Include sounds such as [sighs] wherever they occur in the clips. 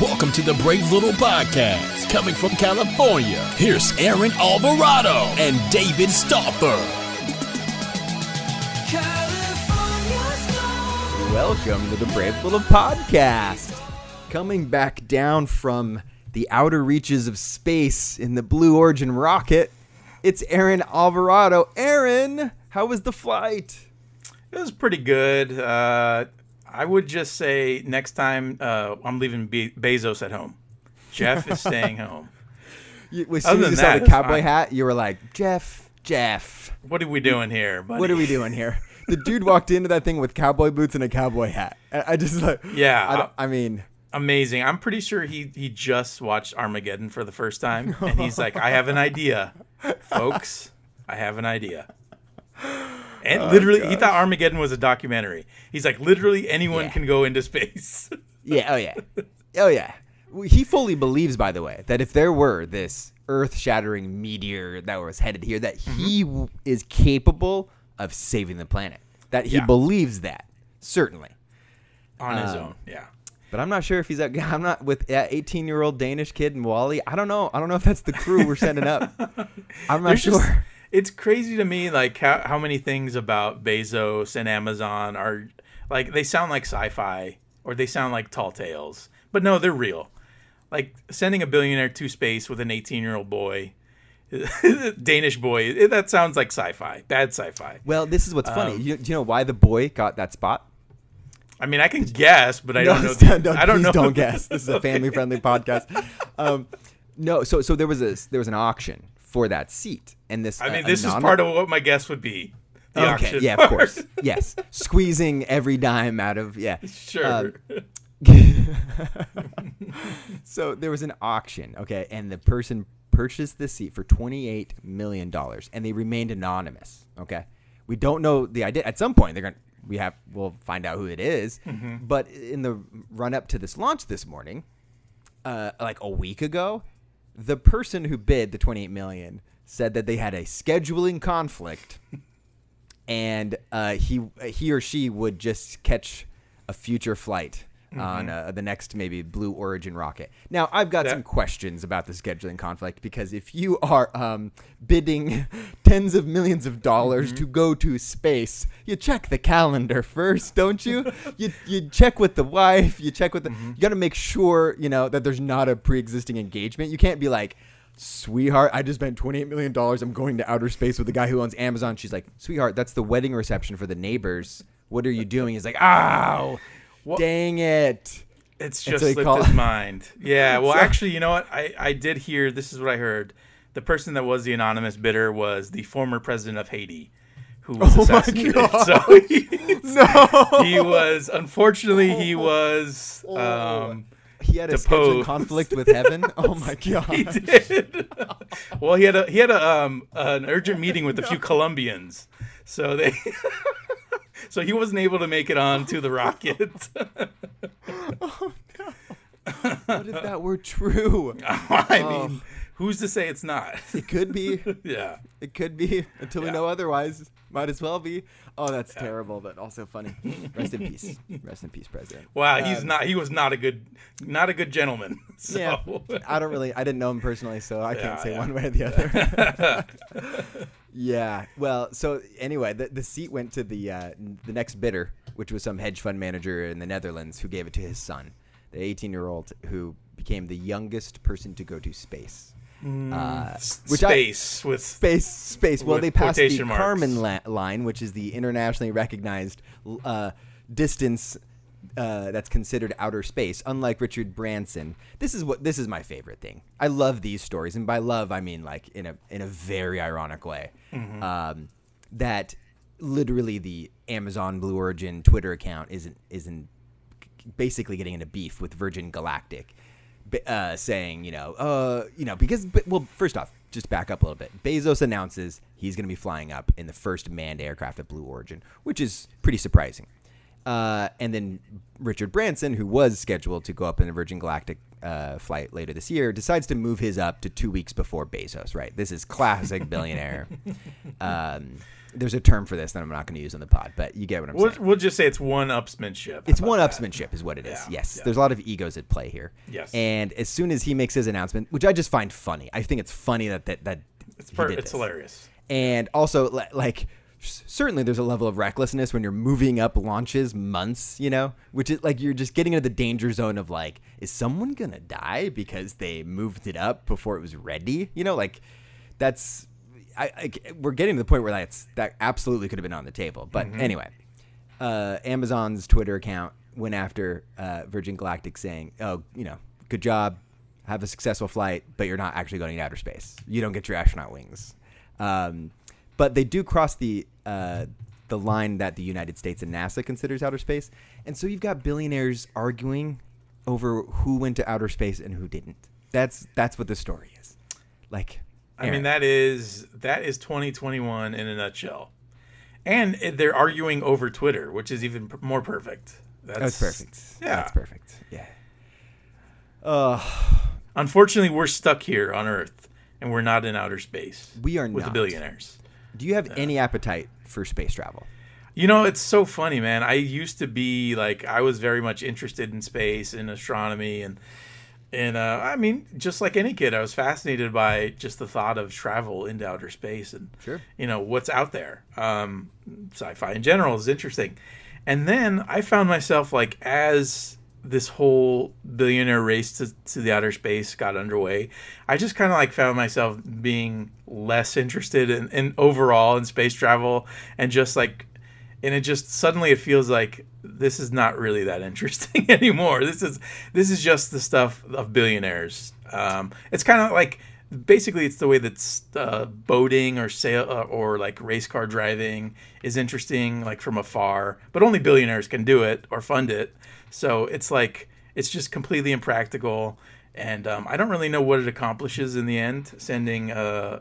Welcome to the Brave Little Podcast. Coming from California, here's Aaron Alvarado and David Stauffer. Welcome to the Brave Little Podcast. Coming back down from the outer reaches of space in the Blue Origin rocket, it's Aaron Alvarado. Aaron, how was the flight? It was pretty good. Uh, I would just say next time uh, I'm leaving Be- Bezos at home. Jeff is [laughs] staying home. You, as Other soon as you saw the cowboy fine. hat, you were like, Jeff, Jeff, What are we doing here, buddy? what are we doing here? The dude walked into that thing with cowboy boots and a cowboy hat. I, just like, Yeah, I, don't- I mean, Amazing. I'm pretty sure he he just watched Armageddon for the first time, [laughs] and he's like, "I have an idea, folks. I have an idea." [laughs] And Oh, literally, he thought Armageddon was a documentary. He's like, literally, anyone Yeah. can go into space. [laughs] Yeah, oh yeah. Oh yeah. He fully believes, by the way, that if there were this earth shattering meteor that was headed here, that he Mm-hmm. w- is capable of saving the planet. That he Yeah. believes that, certainly. on his Um, own. Yeah. But I'm not sure if he's that [laughs] I'm not with that 18 year old Danish kid and Wally. I don't know. I don't know if that's the crew we're sending up. [laughs] I'm not There's sure. just- it's crazy to me, like how, how many things about Bezos and Amazon are like they sound like sci-fi or they sound like tall tales, but no, they're real. Like sending a billionaire to space with an 18-year-old boy, [laughs] Danish boy, it- that sounds like sci-fi, bad sci-fi. well, this is what's Um, funny. You, do you know why the boy got that spot? I mean, I can guess, but I don't know. [laughs] The, no, I don't know. Don't guess. This is a family-friendly [laughs] podcast. Um, no, so so there was a there was an auction for that seat, and this. I mean, uh, this is part of what my guess would be. The Okay, yeah, of course, yes, [laughs] squeezing every dime out of yeah. Sure. Um, [laughs] so there was an auction, okay, and the person purchased the seat for twenty-eight million dollars, and they remained anonymous. Okay, we don't know the idea. At some point, they're gonna we have we'll find out who it is. Mm-hmm. But in the run-up to this launch this morning, uh, like a week ago, the person who bid the twenty-eight million said that they had a scheduling conflict, [laughs] and uh, he he or she would just catch a future flight on uh, the next maybe Blue Origin rocket. Now I've got some questions about the scheduling conflict because if you are um, bidding [laughs] tens of millions of dollars to go to space, you check the calendar first, don't you? [laughs] you you check with the wife, you check with the. You got to make sure you know that there's not a pre-existing engagement. You can't be like. Sweetheart, I just spent $28 million. I'm going to outer space with the guy who owns Amazon. She's like, Sweetheart, that's the wedding reception for the neighbors. What are you doing? He's like, Ow, dang it. It's just so slipped called- his mind. Yeah. [laughs] Well, actually, you know what? I, I did hear. This is what I heard. The person that was the anonymous bidder was the former president of Haiti, who was Oh assassinated. [laughs] So he, [laughs] No. he was unfortunately he was um, He had a Deposed. conflict with heaven. Oh my god. he did. well, he had a he had a um, an urgent meeting with a few Colombians, so they. So he wasn't able to make it on to the rocket. [laughs] Oh no! What if that were true? [laughs] I Oh. mean, who's to say it's not? It could be. [laughs] yeah. It could be until we Yeah. know otherwise. Might as well be. Oh, that's terrible, but also funny. Rest in peace. Rest in peace, President. Wow, he's Um, not. He was not a good, not a good gentleman. So. Yeah, I don't really. I didn't know him personally, so I can't say yeah. one way or the other. Yeah. Well, so anyway, the, the seat went to the uh, the next bidder, which was some hedge fund manager in the Netherlands who gave it to his son, the 18 year old who became the youngest person to go to space. Uh, which I- space with space space well they passed the marks. Kármán la- line which is the internationally recognized uh, distance uh, that's considered outer space unlike richard branson this is what this is my favorite thing i love these stories and by love i mean like in a in a very ironic way Mm-hmm. um, that literally the amazon blue origin twitter account isn't isn't basically getting into beef with Virgin Galactic, uh, saying, you know, uh, you know, because but- well, first off, just back up a little bit. Bezos announces he's going to be flying up in the first manned aircraft at Blue Origin, which is pretty surprising. Uh, and then Richard Branson, who was scheduled to go up in a Virgin Galactic uh, flight later this year, decides to move his up to two weeks before Bezos. Right, this is classic [laughs] billionaire. Um, There's a term for this that I'm not going to use on the pod, but you get what I'm We'll, saying. we'll just say it's one upsmanship. It's one upsmanship, is what it is. Yeah, Yes, yeah. there's a lot of egos at play here. Yes. And as soon as he makes his announcement, which I just find funny, I think it's funny that that that It's, he per- it's hilarious. And also, li- like, certainly there's a level of recklessness when you're moving up launches months, you know, which is like you're just getting into the danger zone of like, is someone gonna die because they moved it up before it was ready? You know, like that's. I, I we're getting to the point where that's that absolutely could have been on the table. But anyway, uh, Amazon's Twitter account went after uh, Virgin Galactic saying, "Oh, you know, good job, have a successful flight, but you're not actually going to outer space. You don't get your astronaut wings." Um, but they do cross the uh, the line that the United States and NASA considers outer space, and so you've got billionaires arguing over who went to outer space and who didn't. That's that's what the story is. Like, I mean that is that is 2021 in a nutshell, and they're arguing over Twitter, which is even more perfect. That's, that's perfect. Yeah. that's perfect. Yeah. Uh, Unfortunately, we're stuck here on Earth, and we're not in outer space. We are with the billionaires. Do you have any appetite for space travel? You know, it's so funny, man. I used to be like I was very much interested in space and astronomy and and uh, I mean, just like any kid, I was fascinated by just the thought of travel into outer space and Sure. you know what's out there. Um, sci-fi in general is interesting, and then I found myself like as this whole billionaire race to, to the outer space got underway, I just kind of like found myself being less interested in, in overall in space travel and just like and it just suddenly it feels like this is not really that [laughs] interesting anymore. This is this is just the stuff of billionaires. Um, it's kind of like basically it's the way that uh, boating or sail uh, or like race car driving is interesting, like from afar, but only billionaires can do it or fund it. So it's like it's just completely impractical, and um, I don't really know what it accomplishes in the end. Sending uh,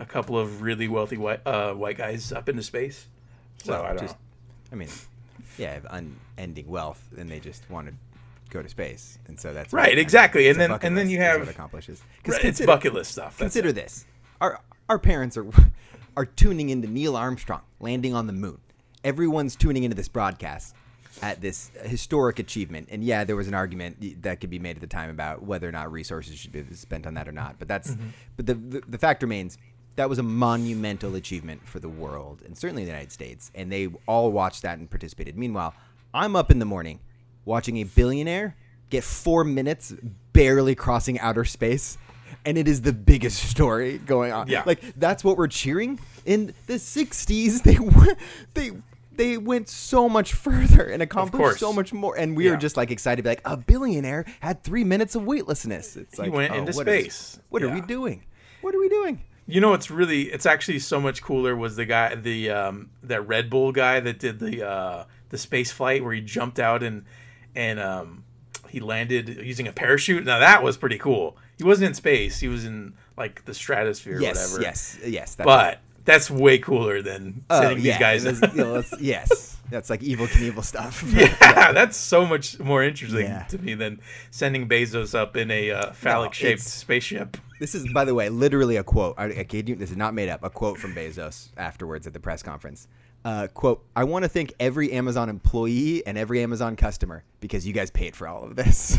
a couple of really wealthy white uh, white guys up into space. So Well, I don't just- know. I mean, yeah, have unending wealth, and they just want to go to space, and so that's Right, what- exactly. And then- and then you have- what accomplishes. 'Cause Right, it's bucket list stuff. Consider this: our our parents are [laughs] are tuning into Neil Armstrong landing on the moon. Everyone's tuning into this broadcast at this historic achievement. And yeah, there was an argument that could be made at the time about whether or not resources should be spent on that or not. But that's Mm-hmm. but the, the the fact remains that was a monumental achievement for the world and certainly the United States. And they all watched that and participated. Meanwhile, I'm up in the morning watching a billionaire get four minutes barely crossing outer space. And it is the biggest story going on. Yeah. Like that's what we're cheering. In the '60s, they were they they went so much [laughs] further and accomplished so much more. And we are Yeah. just like excited, to be like a billionaire had three minutes of weightlessness. It's like went oh, into what is- space. what are we doing? What are we doing? You know, it's really, it's actually so much cooler. Was the guy, the um, that Red Bull guy that did the uh, the space flight where he jumped out and and um, he landed using a parachute. Now that was pretty cool. He wasn't in space. He was in like the stratosphere or Yes, whatever. yes, yes. That's But that's way cooler than Oh, sending yeah, these guys. was- you know, that's- yes, that's like Evel Knievel stuff. [laughs] [laughs] yeah, that's so much more interesting Yeah. to me than sending Bezos up in a uh, phallic shaped it's- spaceship. [laughs] This is, by the way, literally a quote. I, I kid you, this is not made up. A quote from Bezos afterwards at the press conference. Uh, quote: I want to thank every Amazon employee and every Amazon customer because you guys paid for all of this.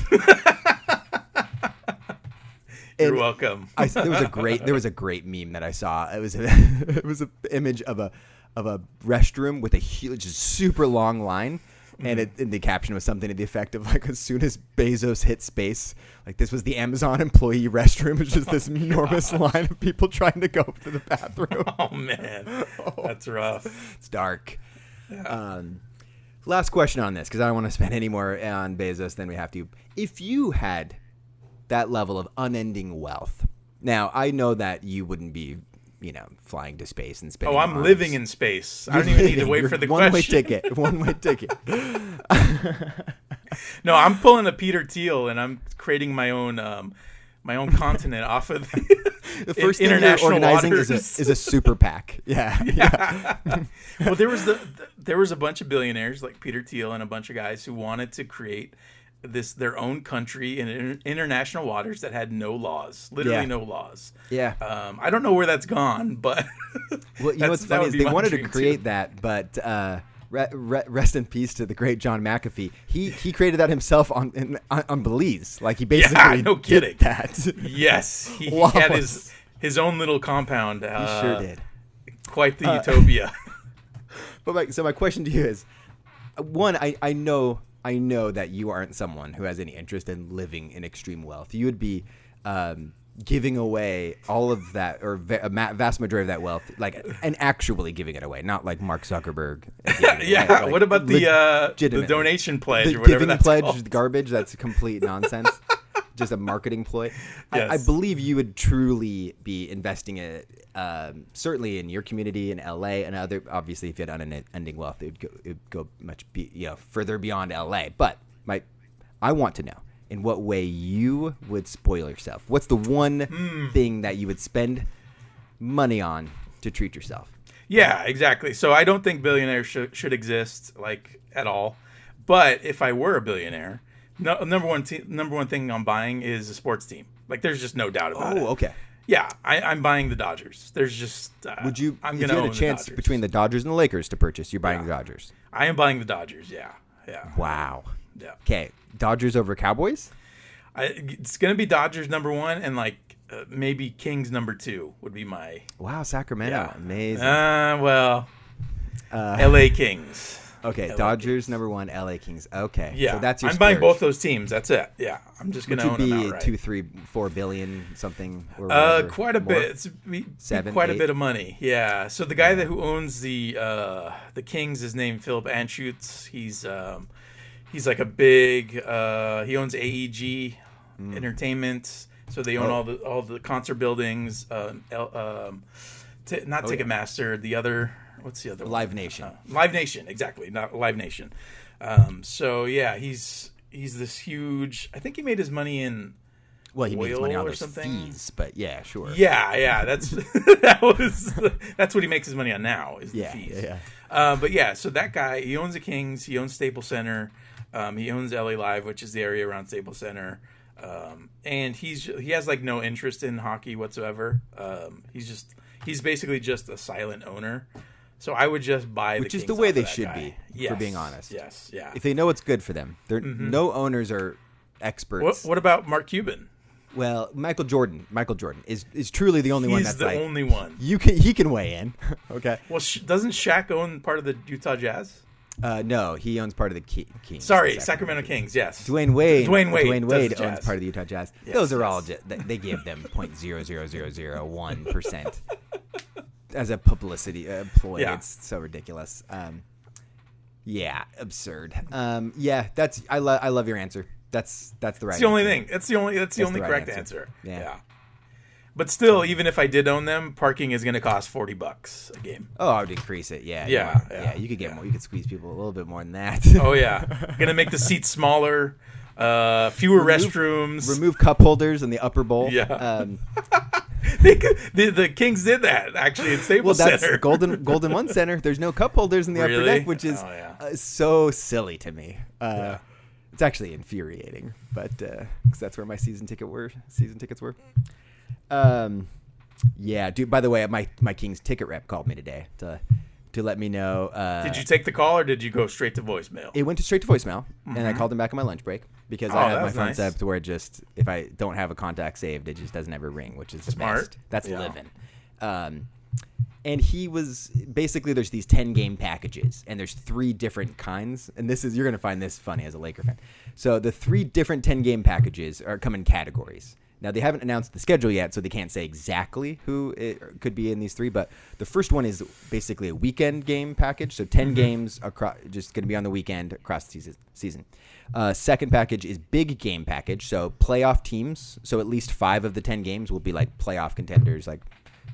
You're And welcome. I, there was a [laughs] great there was a great meme that I saw. It was a, [laughs] it was an image of a of a restroom with a huge, super long line, and, it, and the caption was something to the effect of like, as soon as Bezos hit space, like this was the Amazon [laughs] employee restroom. Was just this enormous line of people trying to go to the bathroom. oh man, that's rough. It's dark. Um, last question on this because I don't want to spend any more on Bezos than we have to. If you had that level of unending wealth, now I know that you wouldn't be, you know, flying to space and spending. Oh, I'm living in space. I don't You're even need to [laughs] wait You're for the one question. way ticket. One way ticket. [laughs] No, I'm pulling a Peter Thiel and I'm creating my own um, my own continent off of the, [laughs] The first thing international you're organizing is a, waters. is a super PAC. Yeah. yeah. well, there was the, the there was a bunch of billionaires like Peter Thiel and a bunch of guys who wanted to create this their own country in international waters that had no laws, literally Yeah. no laws. Yeah. Um, I don't know where that's gone, but [laughs] Well, you know what's funny is they wanted to dream, too. create that, but uh, re- re- rest in peace to the great John McAfee. He he created that himself on in, on, on Belize. Like he basically [laughs] no did kidding. that. [laughs] Yes, he, he had his his own little compound. he Uh, sure did. Quite the Uh, utopia. But my, so my question to you is, uh, one, I, I know I know that you aren't someone who has any interest in living in extreme wealth. You would be um, giving away all of that, or va- vast majority of that wealth, like and actually giving it away, not like Mark Zuckerberg. [laughs] giving yeah. away, like, what about the uh, the donation pledge the or whatever giving pledge called? garbage? That's complete nonsense. [laughs] Just a marketing ploy. I, I believe you would truly be investing it, um, certainly in your community in LA and other. Obviously, if you had unending wealth, it would go, it would go much be, you know further beyond LA. But my, I want to know in what way you would spoil yourself. What's the one Hmm. thing that you would spend money on to treat yourself? Yeah, exactly. So I don't think billionaires should, should exist like at all. But if I were a billionaire, no, number one te- number one thing I'm buying is a sports team. Like there's just no doubt about it. Oh, okay. Yeah, I, I'm buying the Dodgers. There's just uh, Would you, I'm if gonna you had a chance Dodgers. between the Dodgers and the Lakers to purchase, you're buying the Dodgers. I am buying the Dodgers. Yeah, yeah, Wow. yeah. Okay, Dodgers over Cowboys. I, it's gonna be Dodgers number one, and like uh, maybe Kings number two would be my. Wow, Sacramento, Yeah. amazing. Uh, well, Uh, L.A. Kings. Okay, LA Dodgers number one, LA Kings. Okay, Yeah, so that's your. I'm buying both those teams. That's it. Yeah, I'm just gonna would own be two, three, four billion something. Or Uh, quite a More? bit. It's be, be Seven, quite eight? a bit of money. Yeah. So the guy that who owns the uh, the Kings is named Philip Anschutz. He's um, he's like a big. Uh, he owns AEG Entertainment. So they own. Oh. all the all the concert buildings. Uh, um, t- not Oh, yeah. Ticketmaster. The other. What's the other one? Live Nation. Uh, Live Nation, exactly, not Live Nation. Um, so yeah, he's he's this huge. I think he made his money in. well, he makes oil money on those something? fees, but yeah, sure. Yeah, yeah, that's [laughs] that was that's what he makes his money on now is the yeah, fees. yeah. yeah. Uh, but yeah, so that guy he owns the Kings, he owns Staples Center, um, he owns LA Live, which is the area around Staples Center, um, and he's he has like no interest in hockey whatsoever. Um, he's just he's basically just a silent owner. So I would just buy Which is the way they should guy. be, for being honest. Yes, yeah. If they know what's good for them, they're Mm-hmm. no owners are experts. what, what about Mark Cuban? Well, Michael Jordan, Michael Jordan is is truly the only one He's that's the like only one. you can he can weigh in. [laughs] okay. Well, sh- doesn't Shaq own part of the Utah Jazz? Uh, no, he owns part of the Ki- Kings. Sorry, Sacramento Kings. Yes. Dwyane Wade. Dwyane Wade Dwyane Wade owns part of the Utah Jazz. Yes, Those are yes. all. Ju- they give them [laughs] point zero zero zero zero one percent [laughs] as a publicity uh, ploy. Yeah. It's so ridiculous. Um, yeah, absurd. Um, yeah, that's I love I love your answer. That's that's the right. That's the only answer. thing. That's the only. That's the That's only the right correct answer. answer. Yeah. Yeah. But still, even if I did own them, parking is going to cost forty bucks a game. Oh, I would increase it. Yeah, Yeah, yeah, yeah, You could get yeah. more. You could squeeze people a little bit more than that. Oh yeah, [laughs] going to make the seats smaller, uh, fewer Remove- restrooms. Remove cup holders in the upper bowl. Yeah. Um, [laughs] could- the, the Kings did that actually well, Staples that's Center. [laughs] Golden Golden One Center. There's no cup holders in the upper deck, which is Oh, yeah. uh, so silly to me. Uh, Yeah. It's actually infuriating, but because that's where my season ticket were season tickets were. Um, yeah, dude. By the way, my my Kings ticket rep called me today to to let me know. Uh, Did you take the call or did you go straight to voicemail? it went to straight to voicemail, and I called him back on my lunch break because. Oh, I have my that's phone nice. set up to where just if I don't have a contact saved, it just doesn't ever ring, which is the Smart. best. That's Yeah. living. Um, and he was basically there's these 10 game packages and there's three different kinds and this is you're going to find this funny as a laker fan so the three different 10 game packages are come in categories now they haven't announced the schedule yet so they can't say exactly who it could be in these three but the first one is basically a weekend game package. So 10 games across just going to be on the weekend across the season. Uh, second package is big game package. So playoff teams. So at least five of the 10 games will be like playoff contenders like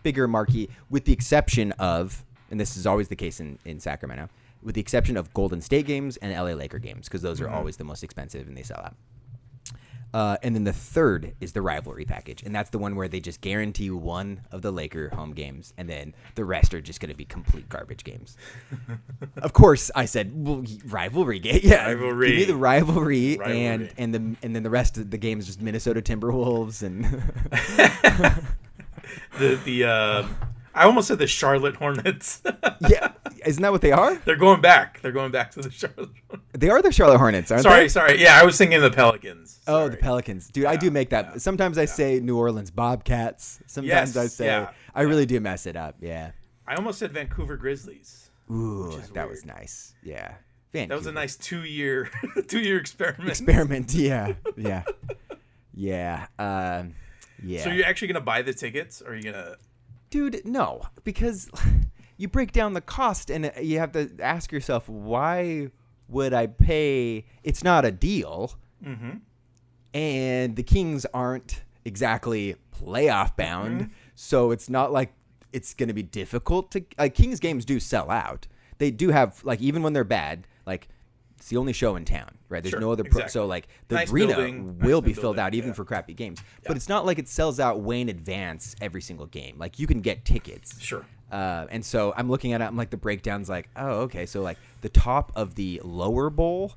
bigger marquee, with the exception of, and this is always the case in, in Sacramento, with the exception of Golden State games and LA Laker games, because those are always the most expensive and they sell out. Uh, and then the third is the rivalry package, and that's the one where they just guarantee you one of the Laker home games, and then the rest are just going to be complete garbage games. [laughs] of course, I said well, rivalry game, [laughs] yeah, Rivalry. Give me the rivalry, and Rivalry. and the and then the rest of the game is just Minnesota Timberwolves and [laughs] The the uh, I almost said the Charlotte Hornets. [laughs] yeah, isn't that what they are? They're going back. They're going back to the Charlotte. Hornets. They are the Charlotte Hornets, aren't Sorry, they? sorry. Yeah, I was thinking the Pelicans. Oh, the Pelicans, dude! I do make that. Sometimes I say New Orleans Bobcats. Sometimes Yes, I say yeah, I really do mess it up. Yeah. I almost said Vancouver Grizzlies. Ooh, that was nice. Yeah. That was a nice two year [laughs] two year experiment. experiment. Yeah. Yeah. [laughs] yeah. Um, yeah. So you're actually gonna buy the tickets, or are you gonna? Dude, no, because [laughs] you break down the cost and you have to ask yourself, why would I pay? It's not a deal. Mm-hmm. And the Kings aren't exactly playoff bound. Mm-hmm. So it's not like it's going to be difficult to. Like, Kings games do sell out. They do have, like, even when they're bad, like, it's the only show in town, right? There's Sure, no other pro. exactly. So, like, the Nice arena building, will nice be filled building, out even yeah. for crappy games. But it's not like it sells out way in advance every single game. Like, you can get tickets. Sure. Uh, and so I'm looking at it. I'm like the breakdowns. Like, oh, okay. So like the top of the lower bowl,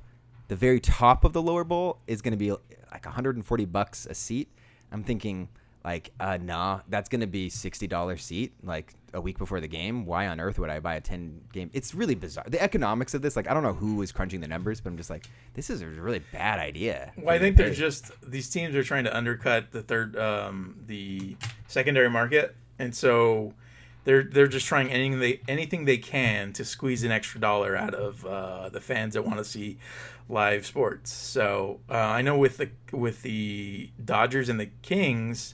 the very top of the lower bowl is going to be like 140 bucks a seat. I'm thinking like, uh, nah, that's to be sixty dollars seat. Like a week before the game. Why on earth would I buy a 10 game? It's really bizarre. The economics of this, like, I don't know who was crunching the numbers, but I'm just like, this is a really bad idea. Well, I think they're just these teams are trying to undercut the third, um, the secondary market, and so they're they're just trying anything they anything they can to squeeze an extra dollar out of uh, the fans that want to see live sports. So uh, I know with the with the Dodgers and the Kings,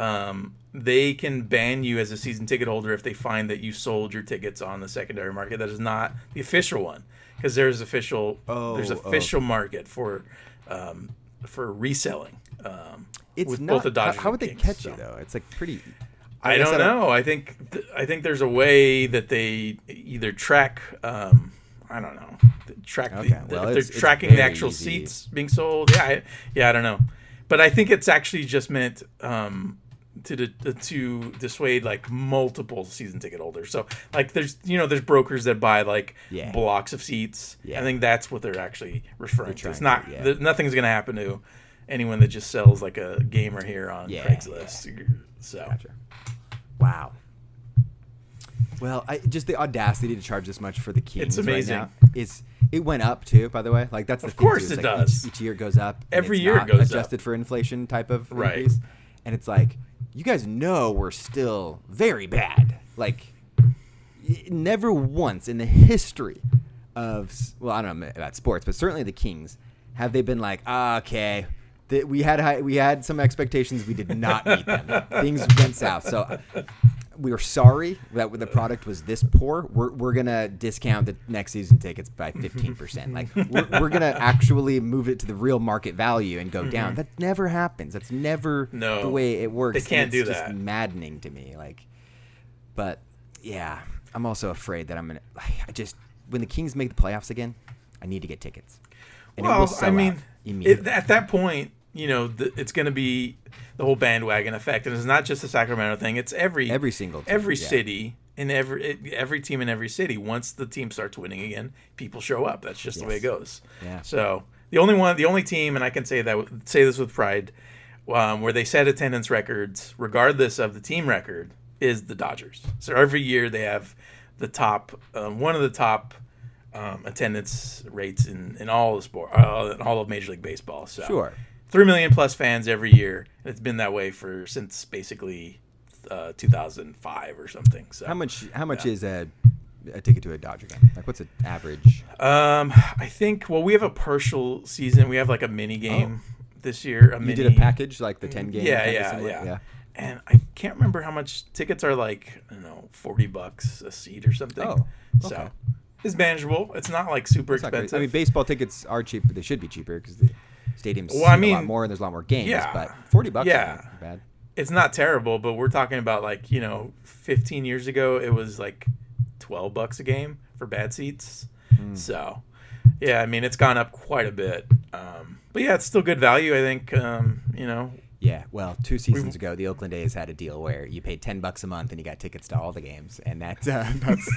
um, they can ban you as a season ticket holder if they find that you sold your tickets on the secondary market. That is not the official one because there's official Oh, there's oh. official market for um, for reselling. Um, It's with not. both the Dodgers. how, how would they Kings, catch so. you though? It's like pretty. I guess don't know. I think th- I think there's a way that they either track. Um, I don't know. Track Okay, the, well, it's- they're tracking the actual easy. seats being sold. Yeah, I, yeah. I don't know, but I think it's actually just meant um, to di- to dissuade like multiple season ticket holders. So like there's you know there's brokers that buy like Yeah. blocks of seats. Yeah. I think that's what they're actually referring to. trying It's to- not yeah. th- nothing's gonna happen to anyone that just sells like a gamer here on Yeah, Craigslist. So. Gotcha. Wow. Well, I just the audacity to charge this much for the Kings It's amazing. right now is it went up too. By the way, like that's the Of thing, course. It like does. Each, each year goes up. Every year goes up. adjusted for inflation type of Right. increase, and it's like you guys know we're still very bad. Like never once in the history of well, I don't know about sports, but certainly the Kings have they been like ah, okay. We had high, we had some expectations, we did not meet them. Things went south. So were sorry that the product was this poor. We're, we're gonna discount the next season tickets by fifteen percent. Like we're, we're gonna actually move it to the real market value and go down. Mm-hmm. That never happens. That's never No. the way it works. They can't and do it's just that. Maddening to me. Like, but yeah, I'm also afraid that I'm gonna. I just when the Kings make the playoffs again, I need to get tickets. And it will Well, sell I mean, out it, at that point, you know, the, it's going to be the whole bandwagon effect, and it's not just a Sacramento thing. It's every Every single team, every yeah. city and every it, every team in every city. Once the team starts winning again, people show up. That's just the way it goes. Yeah. So the only one, the only team, and I can say that say this with pride, um, where they set attendance records regardless of the team record, is the Dodgers. So every year they have the top, um, one of the top um, attendance rates in, in all the sport, uh, in all of Major League Baseball. So Sure. Three million plus fans every year. And it's been that way for since basically uh, 2005 or something. So How much? How much is a, a ticket to a Dodger game? Like, what's an average? Um, I think. Well, we have a partial season. We have like a mini game this year. A Oh. You mini, did a package like the ten game. Yeah, kinda yeah, yeah, And I can't remember how much tickets are like. I don't know, forty bucks a seat or something. Oh, so okay. it's manageable. It's not like super It's expensive. I mean, baseball tickets are cheap, but they should be cheaper because the stadiums Well, I seat a lot mean, more and there's a lot more games. yeah. but forty bucks, Yeah. bad. it's not terrible, but we're talking about like you know, fifteen years ago it was like twelve bucks a game for bad seats. Hmm. So, yeah, I mean it's gone up quite a bit. Um, But yeah, it's still good value. I think. Um, you know, Yeah, well, two seasons ago, the Oakland A's had a deal where you paid ten bucks a month and you got tickets to all the games, and that uh, [laughs] that's.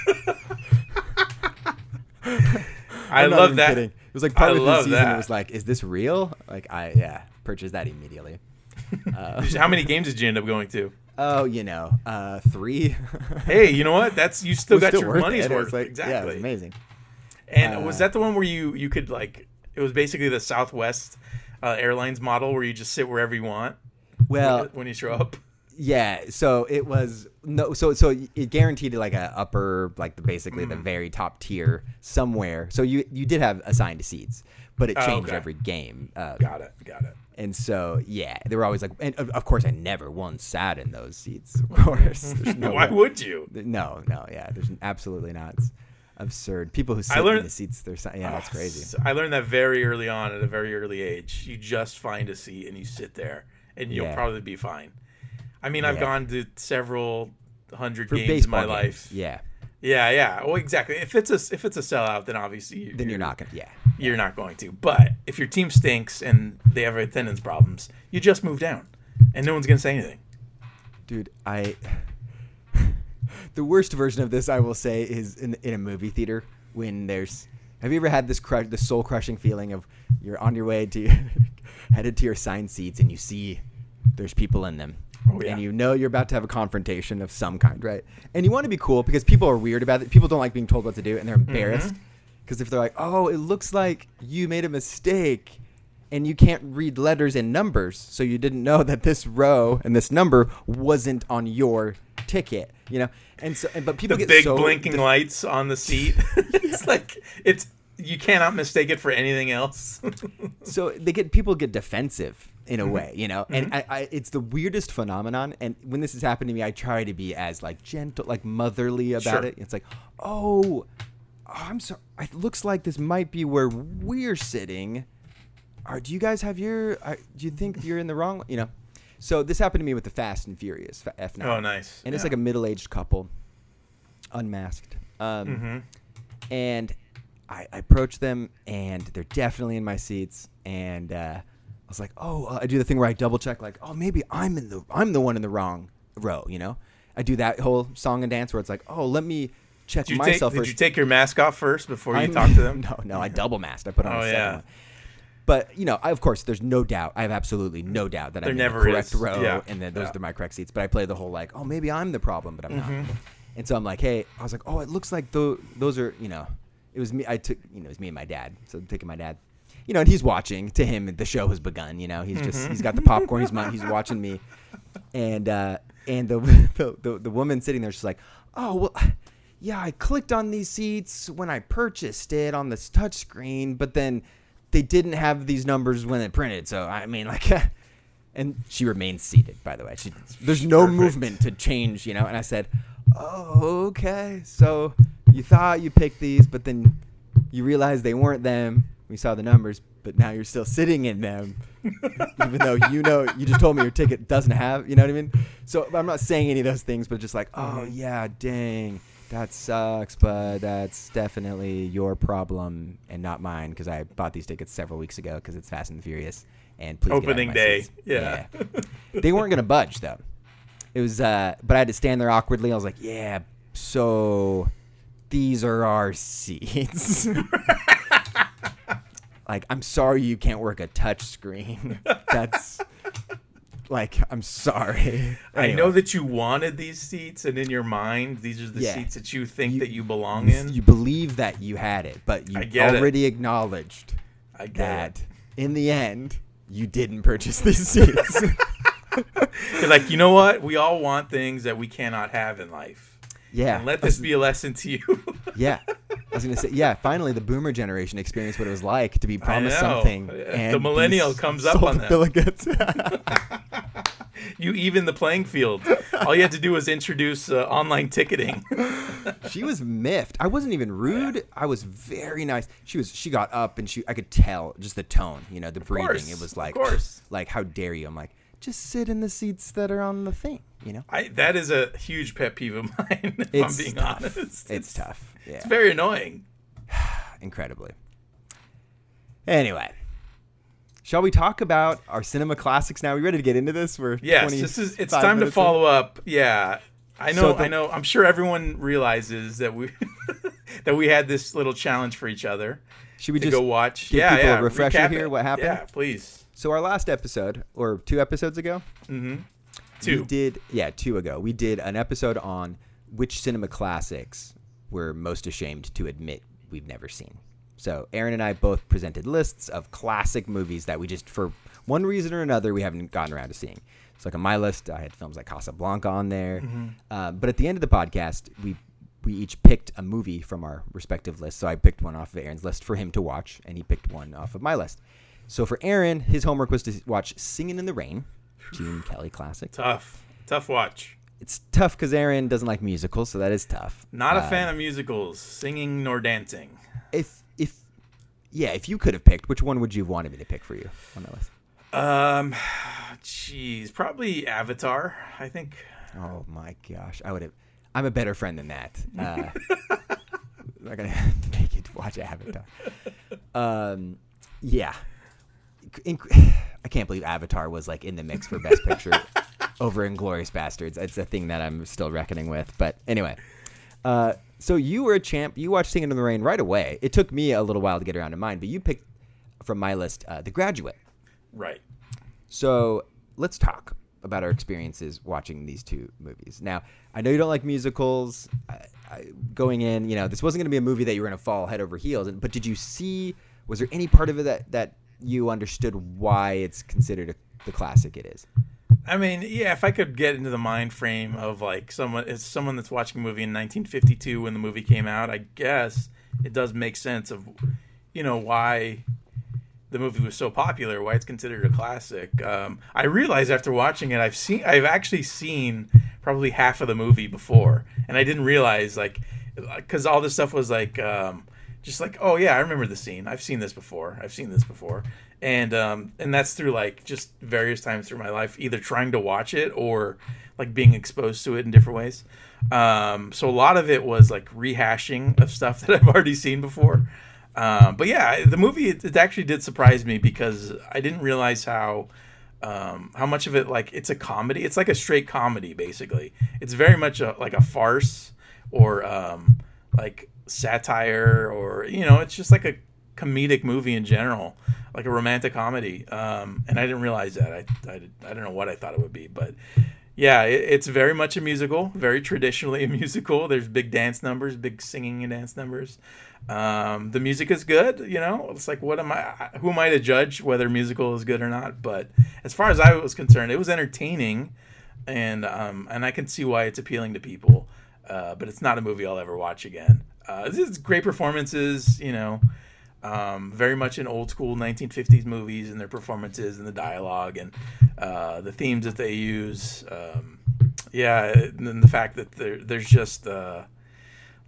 [laughs] I love that. kidding. It was like I part of the season. It was like, is this real? Like, I yeah, purchased that immediately. [laughs] Uh, How many games did you end up going to? oh, you know, uh, three. [laughs] Hey, you know what? That's you still got still your money's it. Worth. was like- exactly. Yeah, it was amazing. And was Uh, that the one where you you could like it was basically the Southwest uh, Airlines model where you just sit wherever you want Well, when you show up? Yeah, so it was no, so so it guaranteed like a upper, like the basically Mm. the very top tier somewhere. So you you did have assigned seats, but it Oh, changed okay. every game. Uh, Got it. Got it. and so yeah, they were always like, and of, of course I never once sat in those seats. Of [laughs] course, [laughs] There's no Why way. would you? No, no, yeah, there's absolutely not. It's absurd. People who sit learned- in the seats, they're si- yeah, that's crazy. So I learned that very early on at a very early age. You just find a seat and you sit there, and you'll Yeah. probably be fine. I mean, I've gone to several hundred For games in my games, life. yeah, Yeah, yeah. Well, exactly. If it's a if it's a sellout, then obviously you, then you're not gonna, yeah, you're not going to. But if your team stinks and they have attendance problems, you just move down, and no one's gonna say anything. dude i [laughs] the worst version of this i will say is in, in a movie theater when there's have you ever had this crush the soul crushing feeling of you're on your way to [laughs] headed to your assigned seats and you see there's people in them Oh, yeah. and you know you're about to have a confrontation of some kind right and you want to be cool because people are weird about it people don't like being told what to do and they're mm-hmm. embarrassed because if they're like oh it looks like you made a mistake and you can't read letters and numbers, so you didn't know that this row and this number wasn't on your ticket, you know. And so, and, but people The get big so blinking lights on the seat. [laughs] [laughs] it's like it's you cannot mistake it for anything else. [laughs] so they get people get defensive in Mm-hmm. a way, you know. And I, I, it's the weirdest phenomenon. And when this has happened to me, I try to be as like gentle, like motherly about Sure. it. It's like, oh, I'm sorry. It looks like this might be where we're sitting. Are, do you guys have your? Are, do you think you're in the wrong? You know. So this happened to me with the Fast and Furious F9. oh, nice. and it's Yeah. like a middle-aged couple, unmasked. Um, Mm-hmm. And I, I approach them, and they're definitely in my seats. And uh, was like, "Oh," uh, I do the thing where I double check, like, "Oh, maybe I'm in the I'm the one in the wrong row." You know, I do that whole song and dance where it's like, "Oh, let me check Did you, take, myself did you take your mask off first before you I'm- talk to them? [laughs] no, no, I double masked. I put on Oh, a second yeah. one. But you know, I, of course, there's no doubt. I have absolutely no doubt that There I'm never in the correct is. row, Yeah. and that those Yeah. are my correct seats. But I play the whole like, oh, maybe I'm the problem, but I'm Mm-hmm. not. And so I'm like, hey, I was like, oh, it looks like tho- those are, you know, it was me. I took, you know, it was me and my dad. So I'm taking my dad, you know, and he's watching. To him, the show has begun. You know, he's just Mm-hmm. he's got the popcorn. He's he's watching me, and uh, and the, [laughs] the the the woman sitting there, she's like, oh well. Yeah, I clicked on these seats when I purchased it on this touch screen, but then they didn't have these numbers when it printed. So I mean, [laughs] like, and she remains seated. By the way, she, there's no Perfect. movement to change, you know. And I said, "Oh, okay. So you thought you picked these, but then you realized they weren't them. We saw the numbers, but now you're still sitting in them, even though you know you just told me your ticket doesn't have. You know what I mean? So I'm not saying any of those things, but just like, oh yeah, dang." That sucks, but that's definitely your problem and not mine because I bought these tickets several weeks ago because it's Fast and Furious. And please get out of Opening day, seats. yeah. they weren't gonna budge though. It was, uh, but I had to stand there awkwardly. I was like, "Yeah, so these are our seats." [laughs] like, I'm sorry you can't work a touch screen. [laughs] That's like, I'm sorry. I know that you wanted these seats, and in your mind, these are the Yeah. seats that you think You- that you belong in. you believe that you had it, but you get it. already acknowledged that it. in the end you didn't purchase these [laughs] seats. [laughs] You're like, you know what? We all want things that we cannot have in life. Yeah, And let this be a lesson to you. [laughs] Yeah, I was gonna say yeah. Finally, the Boomer generation experienced what it was like to be promised something. And the millennial comes up on that. bill [laughs] [laughs] you even the playing field. All you had to do was introduce uh, online ticketing. she was miffed. I wasn't even rude. I was very nice. She was. She got up and she. I could tell just the tone. You know, the breathing. course, it was of like, like how dare you? I'm like, just sit in the seats that are on the thing. You know, I, that is a huge pet peeve of [laughs] mine. If It's I'm being tough. honest, it's tough. Yeah, It's very annoying. [sighs] incredibly. Anyway, Shall we talk about our cinema classics now? Are we ready to get into this? We're Yes, this is. It's time to minutes in. follow up. Yeah, I know. So the- I know. I'm sure everyone realizes that we [laughs] that we had this little challenge for each other Should we just go watch. give yeah, people a yeah. refresher recap here, it. what happened? Yeah, please. So our last episode, or two episodes ago, we Two. did yeah two ago. We did an episode on which cinema classics we're most ashamed to admit we've never seen. So Aaron and I both presented lists of classic movies that we just for one reason or another we haven't gotten around to seeing. So like on my list, I had films like Casablanca on there. Uh, but at the end of the podcast, we we each picked a movie from our respective list. So I picked one off of Aaron's list for him to watch, and he picked one off of my list. So for Aaron, his homework was to watch Singing in the Rain, Gene Kelly classic. Tough. Tough watch. It's tough because Aaron doesn't like musicals, so that is tough. Not a Uh, fan of musicals, singing nor dancing. If if yeah, if you could have picked, which one would you have wanted me to pick for you on that list? Um, jeez, probably Avatar. I think. Oh my gosh, I would have. I'm a better friend than that. [laughs] Uh, I'm not gonna [laughs] make you watch Avatar. Um, yeah, Inc- [sighs] I can't believe Avatar was like in the mix for Best Picture [laughs] over Inglourious Basterds. It's a thing that I'm still reckoning with. But anyway, uh, so you were a champ. You watched Singing in the Rain right away. It took me a little while to get around to mine, but you picked from my list uh, The Graduate. Right. So let's talk about our experiences watching these two movies. Now, I know you don't like musicals. I, I, going in, you know, this wasn't going to be a movie that you were going to fall head over heels. in, But did you see? Was there any part of it that that you understood why it's considered a, the classic it is? I mean, yeah, if I could get into the mind frame of like someone, it's someone that's watching a movie in 1952 when the movie came out, I guess it does make sense of, you know, why the movie was so popular, why it's considered a classic. Um, I realized after watching it, I've seen, I've actually seen probably half of the movie before, and I didn't realize like, because all this stuff was like, um, just like, oh yeah, I remember the scene. I've seen this before. I've seen this before, and um, and that's through like just various times through my life, either trying to watch it or like being exposed to it in different ways. Um, so a lot of it was like rehashing of stuff [laughs] that I've already seen before. Um, but yeah, the movie it, it actually did surprise me because I didn't realize how um, how much of it like it's a comedy. It's like a straight comedy basically. It's very much a, like a farce or um, like satire or you know it's just like a comedic movie in general, like a romantic comedy. Um, and I didn't realize that. I, I I don't know what I thought it would be, but yeah, it, it's very much a musical, very traditionally a [laughs] musical. There's big dance numbers, big singing and dance numbers. Um, the music is good, you know. It's like, what am I? Who am I to judge whether musical is good or not? But as far as I was concerned, it was entertaining, and um, and I can see why it's appealing to people. Uh, but it's not a movie I'll ever watch again. Uh, this is great performances, you know. Um, very much in old school 1950s movies and their performances and the dialogue and uh, the themes that they use. Um, yeah, and the fact that there, there's just uh,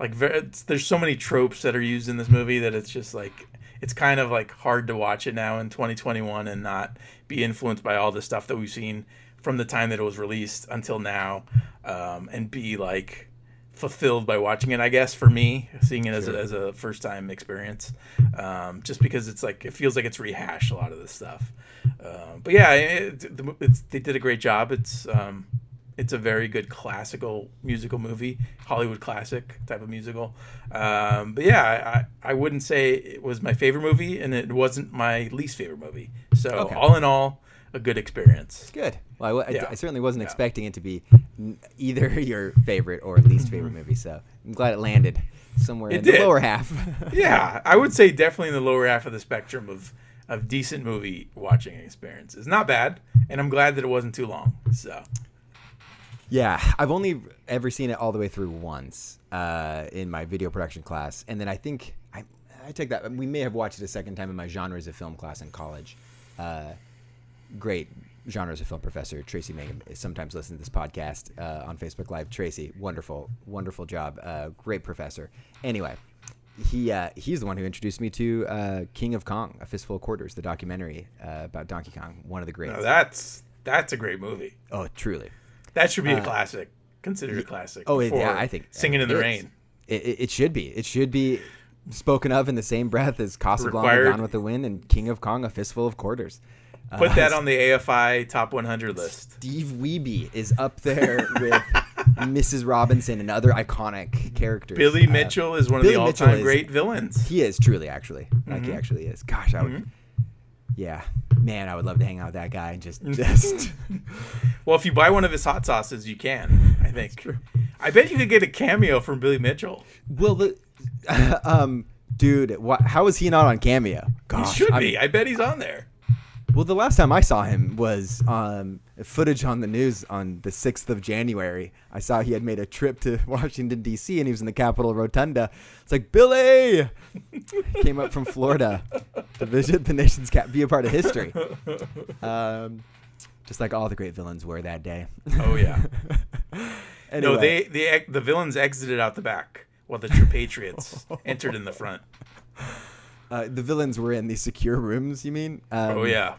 like very, there's so many tropes that are used in this movie that it's just like it's kind of like hard to watch it now in 2021 and not be influenced by all the stuff that we've seen from the time that it was released until now, um, and be like fulfilled by watching it. I guess for me, seeing it as, a, as a first time experience, um, just because it's like it feels like it's rehashed a lot of this stuff. Uh, but yeah, it, it's, they did a great job. It's um, it's a very good classical musical movie, Hollywood classic type of musical. Um, but yeah, I, I wouldn't say it was my favorite movie, and it wasn't my least favorite movie. So Okay. all in all, a good experience. Good. Well, I w- I, Yeah. I certainly wasn't Yeah. expecting it to be n- either [laughs] your favorite or least favorite movie. So I'm glad it landed somewhere It in the lower half. [laughs] yeah, I would say definitely in the lower half of the spectrum of of decent movie watching experiences. Not bad, and I'm glad that it wasn't too long. So Yeah, I've only ever seen it all the way through once uh, in my video production class, and then I think I, I take that. We may have watched it a second time in my genres of film class in college. Uh, great genres of film professor Tracy Mangum sometimes listens to this podcast uh, on Facebook Live. Tracy, wonderful, wonderful job. Uh, great professor. Anyway, he uh, he's the one who introduced me to uh, King of Kong, A Fistful of Quarters, the documentary uh, about Donkey Kong, one of the greats. that's that's a great movie. oh, truly. That should be a classic. Considered a classic. oh, yeah, I think- Singing in the is. Rain. It, it, it should be. It should be. spoken of in the same breath as Casablanca, Required- Gone with the Wind, and King of Kong, A Fistful of Quarters. Put Uh, that [laughs] on the AFI top 100 list. Steve Wiebe is up there with [laughs] Mrs. Robinson and other iconic characters. Billy Uh, Mitchell is one Billy of the Mitchell all-time is- great villains. He is truly, actually. Like Mm-hmm. he actually is. Gosh, I would. Yeah, man, I would love to hang out with that guy and just, [laughs] just. Well, if you buy one of his hot sauces, you can. I think. I bet you could get a cameo from Billy Mitchell. well, the, um, dude, what? How is he not on Cameo? Gosh, He should I'm- be. I bet he's on there. Well, the last time I saw him was um, footage on the news on the 6th of January. I saw he had made a trip to [laughs] Washington, D.C., and he was in the Capitol Rotunda. It's like, Billy! [laughs] Came up from Florida to visit the nation's cap, be a part of history. Um, just like all the great villains were that day. Oh yeah. Anyway, [laughs] No, they the the villains exited out the back, while the true patriots entered in the front. uh, the villains were in these secure rooms, you mean? Um, Oh yeah.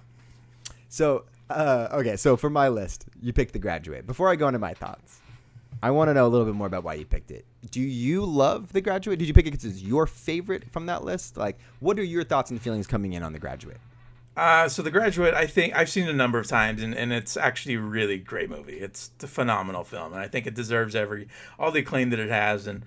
So, uh, okay, so for my list, you picked The Graduate. Before I go into my thoughts, I want to know a little bit more about why you picked it. Do you love The Graduate? Did you pick it because it's your favorite from that list? Like, what are your thoughts and feelings coming in on The Graduate? Uh, so the graduate, I think I've seen it a number of times, and, and it's actually a really great movie. It's a phenomenal film, and I think it deserves every all the acclaim that it has, and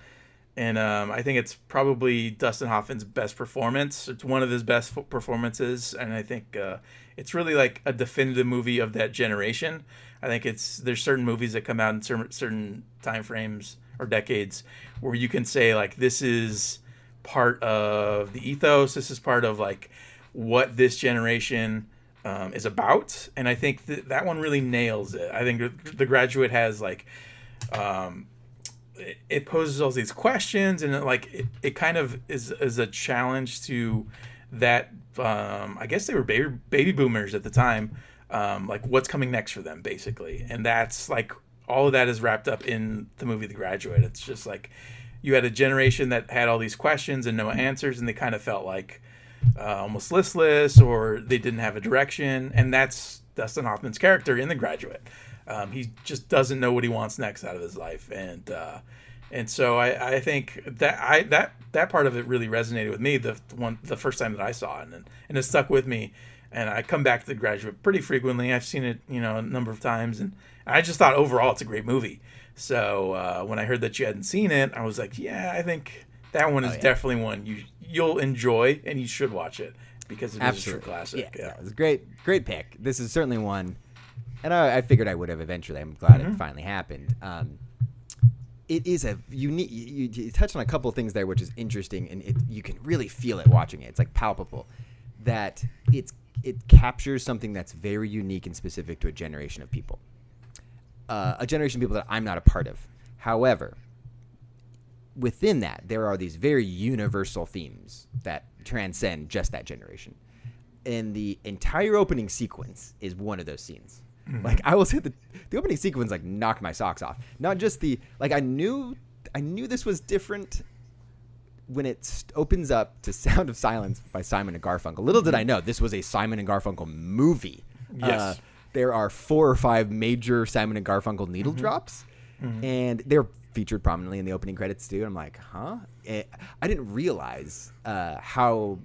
and um, I think it's probably Dustin Hoffman's best performance. It's one of his best performances, and I think uh, it's really like a definitive movie of that generation. I think it's there's certain movies that come out in certain certain time frames or decades where you can say like this is part of the ethos. This is part of like what this generation um, is about, and I think th- that one really nails it. I think the graduate has like um, it, poses all these questions, and it, like it, it kind of is is a challenge to that. Um, I guess they were baby baby boomers at the time. Um, like what's coming next for them, basically, and that's like all of that is wrapped up in the movie The Graduate. It's just like you had a generation that had all these questions and no answers, and they kind of felt like uh, almost listless or they didn't have a direction. And that's Dustin Hoffman's character in The Graduate. Um, he just doesn't know what he wants next out of his life, and uh, and so I, I think that I that that part of it really resonated with me the one the first time that I saw it, and and it stuck with me. And I come back to The Graduate pretty frequently. I've seen it, you know, a number of times, and I just thought overall it's a great movie. So uh, when I heard that you hadn't seen it, I was like, yeah, I think that one is yeah. definitely one you you'll enjoy, and you should watch it because it is a true classic. Yeah, Yeah. yeah, it was a great, great pick. This is certainly one, and I, I figured I would have eventually. I'm glad Mm-hmm. it finally happened. Um, it is a unique. You, you, you touched on a couple of things there, which is interesting, and it, you can really feel it watching it. It's like palpable that it's it captures something that's very unique and specific to a generation of people, uh, a generation of people that I'm not a part of. However, within that, there are these very universal themes that transcend just that generation. And the entire opening sequence is one of those scenes. Like I will say the the opening sequence like knocked my socks off. Not just the like I knew I knew this was different when it st- opens up to Sound of Silence by Simon and Garfunkel. Little did I know this was a Simon and Garfunkel movie. Uh, Yes. there are four or five major Simon and Garfunkel needle drops, and they're featured prominently in the opening credits too. And I'm like, huh? Eh, I didn't realize uh, how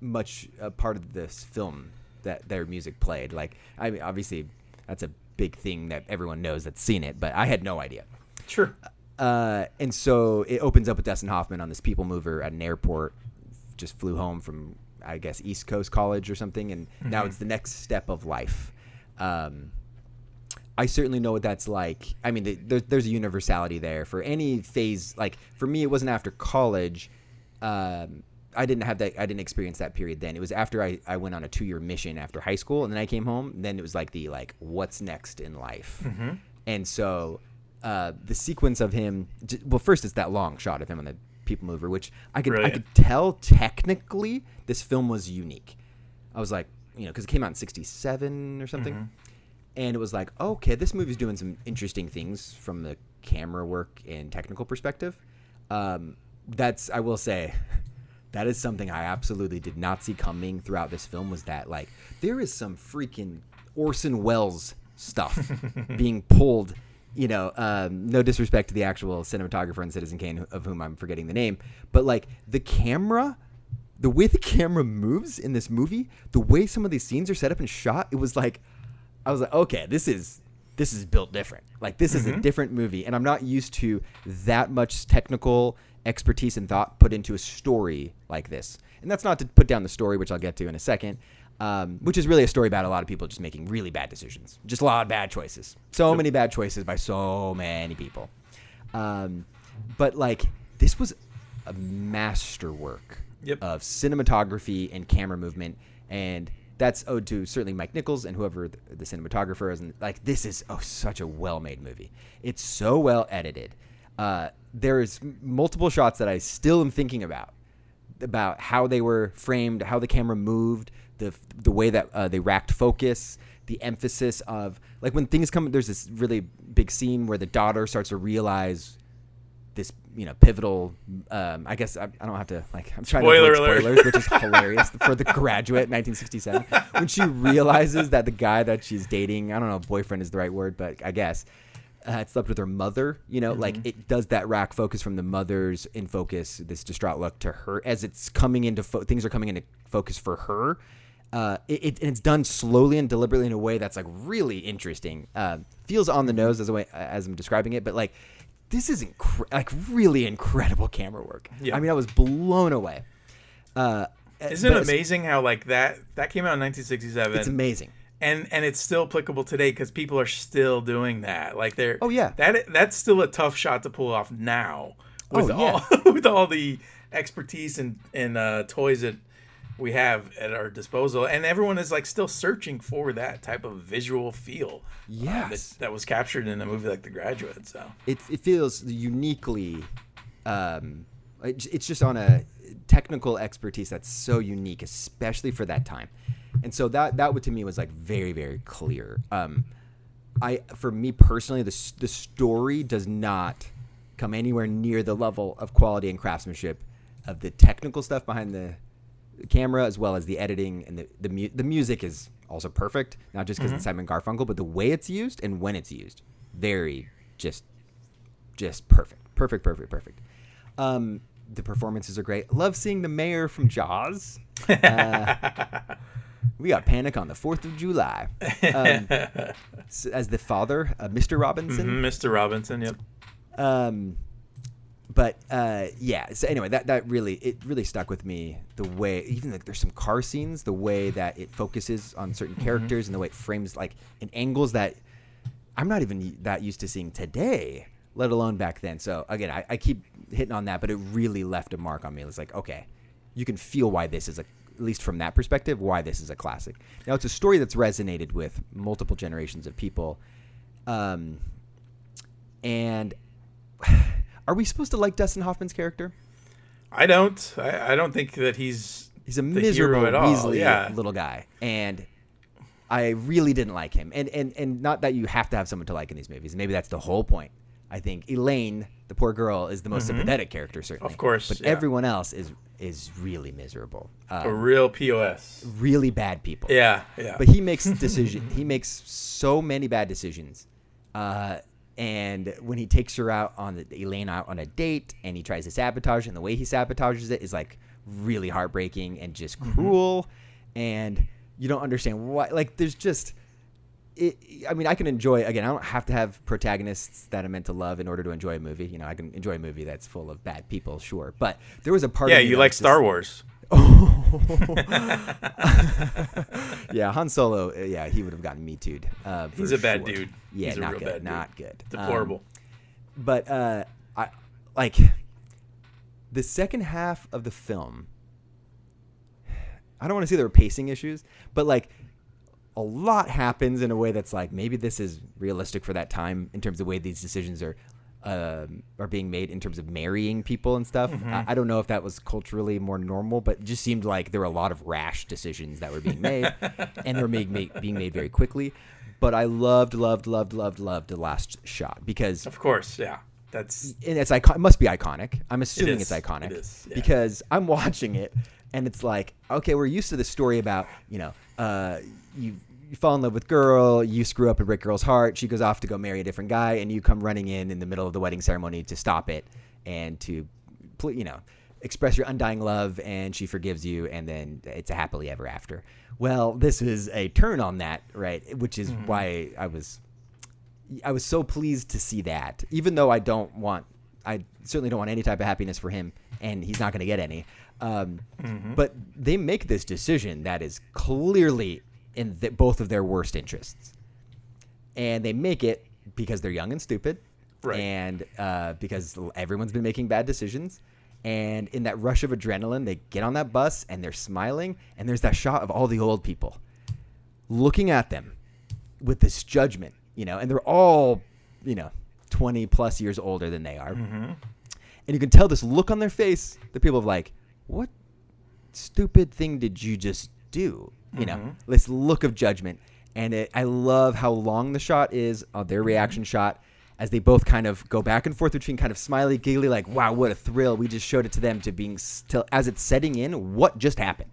much a part of this film that their music played. Like, I mean, obviously, that's a big thing that everyone knows that's seen it, but I had no idea. Sure. Uh, and so it opens up with Dustin Hoffman on this people mover at an airport. Just flew home from, I guess, East Coast College or something, and now it's the next step of life. Um, I certainly know what that's like. I mean, the, there, there's a universality there for any phase. Like for me, it wasn't after college. Um, I didn't have that. I didn't experience that period then. It was after I, I went on a two year mission after high school, and then I came home. Then it was like the like what's next in life, and so uh, the sequence of him. Well, first it's that long shot of him on the people mover, which I could I could tell technically this film was unique. I was like, you know, because it came out in '67 or something, and it was like, okay, this movie's doing some interesting things from the camera work and technical perspective. Um, that's I will say. [laughs] That is something I absolutely did not see coming throughout this film. Was that like there is some freaking Orson Welles stuff [laughs] being pulled you know, um, no disrespect to the actual cinematographer in Citizen Kane, of whom I'm forgetting the name, but like the camera, the way the camera moves in this movie, the way some of these scenes are set up and shot, it was like, I was like, okay, this is this is built different. Like this is a different movie, and I'm not used to that much technical expertise and thought put into a story like this. And that's not to put down the story, which I'll get to in a second. Um, which is really a story about a lot of people just making really bad decisions, just a lot of bad choices, so many bad choices by so many people. Um, but like this was a masterwork Yep. of cinematography and camera movement, and that's owed to certainly Mike Nichols and whoever the, the cinematographer is. And like this is oh such a well-made movie. It's so well edited. Uh, there's multiple shots that I still am thinking about about how they were framed, how the camera moved, the the way that uh, they racked focus, the emphasis of like when things come. There's this really big scene where the daughter starts to realize this you know pivotal. Um, I guess I, I don't have to like I'm trying Spoiler to avoid alert. spoilers, which is [laughs] hilarious for the graduate 1967 when she realizes that the guy that she's dating, I don't know, if boyfriend is the right word, but I guess. Uh, had slept with her mother, you know, like it does that rack focus from the mother's in focus, this distraught look to her as it's coming into fo- things are coming into focus for her. Uh, it, it, and it's done slowly and deliberately in a way that's like really interesting. Uh, feels on the nose as a way as I'm describing it, but like this is incre- like really incredible camera work. Yeah. I mean, I was blown away. Uh, Isn't it amazing how like that that came out in 1967 It's amazing. and and it's still applicable today because people are still doing that. Like they're Oh, yeah. that that's still a tough shot to pull off now with Oh, yeah. all [laughs] with all the expertise and and uh, toys that we have at our disposal, and everyone is like still searching for that type of visual feel. uh, Yes. that, that was captured in a movie like The Graduate. So it, it feels uniquely um, it- it's just on a technical expertise that's so unique especially for that time and so that that would to me was like very very clear um, i for me personally the, the story does not come anywhere near the level of quality and craftsmanship of the technical stuff behind the camera as well as the editing and the the, mu- the music is also perfect. Not just because it's Simon Garfunkel but the way it's used and when it's used. Very just just perfect. Perfect perfect perfect. Um the performances are great. Love seeing the mayor from Jaws. [laughs] Uh, we got Panic on the 4th of July. Um, [laughs] as the father uh, Mr. Robinson. Mr. Robinson, yep. um but uh yeah so anyway that that really it really stuck with me the way even like there's some car scenes the way that it focuses on certain characters and the way it frames like in angles that i'm not even that used to seeing today let alone back then. So again i, I keep hitting on that but it really left a mark on me. It's like okay you can feel why this is a at least from that perspective why this is a classic. Now it's a story that's resonated with multiple generations of people um and [sighs] are we supposed to like Dustin Hoffman's character? I don't. I, I don't think that he's He's a miserable hero at all. Weasley Yeah. little guy, and I really didn't like him. And and and not that you have to have someone to like in these movies. Maybe that's the whole point. I think Elaine, the poor girl, is the most sympathetic character, certainly. Mm-hmm. Of course, but yeah. everyone else is is really miserable. Uh, a real POS. really bad people. Yeah, yeah. But he makes [laughs] decision. he makes so many bad decisions. Uh, and when he takes her out on the, Elaine out on a date, and he tries to sabotage, and the way he sabotages it is like really heartbreaking and just mm-hmm. cruel, and you don't understand why. Like, there's just. It, I mean, I can enjoy. Again, I don't have to have protagonists that I'm meant to love in order to enjoy a movie. You know, I can enjoy a movie that's full of bad people, sure. But there was a part. yeah, you like Star just- Wars. [laughs] yeah, Han Solo. uh, Yeah, he would have gotten me too'd. Uh, He's a bad sure. dude. Yeah, He's a not real good. bad dude. Not good. Um, Deplorable. but uh, I like the second half of the film. I don't want to say there were pacing issues, but like a lot happens in a way that's like maybe this is realistic for that time in terms of the way these decisions are um, are being made in terms of marrying people and stuff. Mm-hmm. I, I don't know if that was culturally more normal, but it just seemed like there were a lot of rash decisions that were being made, [laughs] and they were made, made, being made very quickly. But I loved, loved, loved, loved, loved the last shot because of course, yeah. That's and it's icon- it must be iconic. I'm assuming it's iconic It is, yeah. because I'm watching it and it's like, okay, we're used to the story about you know, uh, you you fall in love with girl, you screw up and break girl's heart. She goes off to go marry a different guy, and you come running in in the middle of the wedding ceremony to stop it and to, you know, express your undying love. And she forgives you, and then it's a happily ever after. Well, this is a turn on that, right? Which is why I was, I was so pleased to see that, even though I don't want, I certainly don't want any type of happiness for him, and he's not going to get any. Um, But they make this decision that is clearly in the, both of their worst interests, and they make it because they're young and stupid, Right. and uh, because everyone's been making bad decisions. And in that rush of adrenaline, they get on that bus and they're smiling, and there's that shot of all the old people looking at them with this judgment, you know, and they're all, you know, 20 plus years older than they are. And you can tell this look on their face, the people of like, what stupid thing did you just do? You know, mm-hmm. this look of judgment. And it, I love how long the shot is, uh, their mm-hmm. reaction shot, as they both kind of go back and forth between kind of smiley, giggly, like, wow, what a thrill. We just showed it to them to being still, as it's setting in, what just happened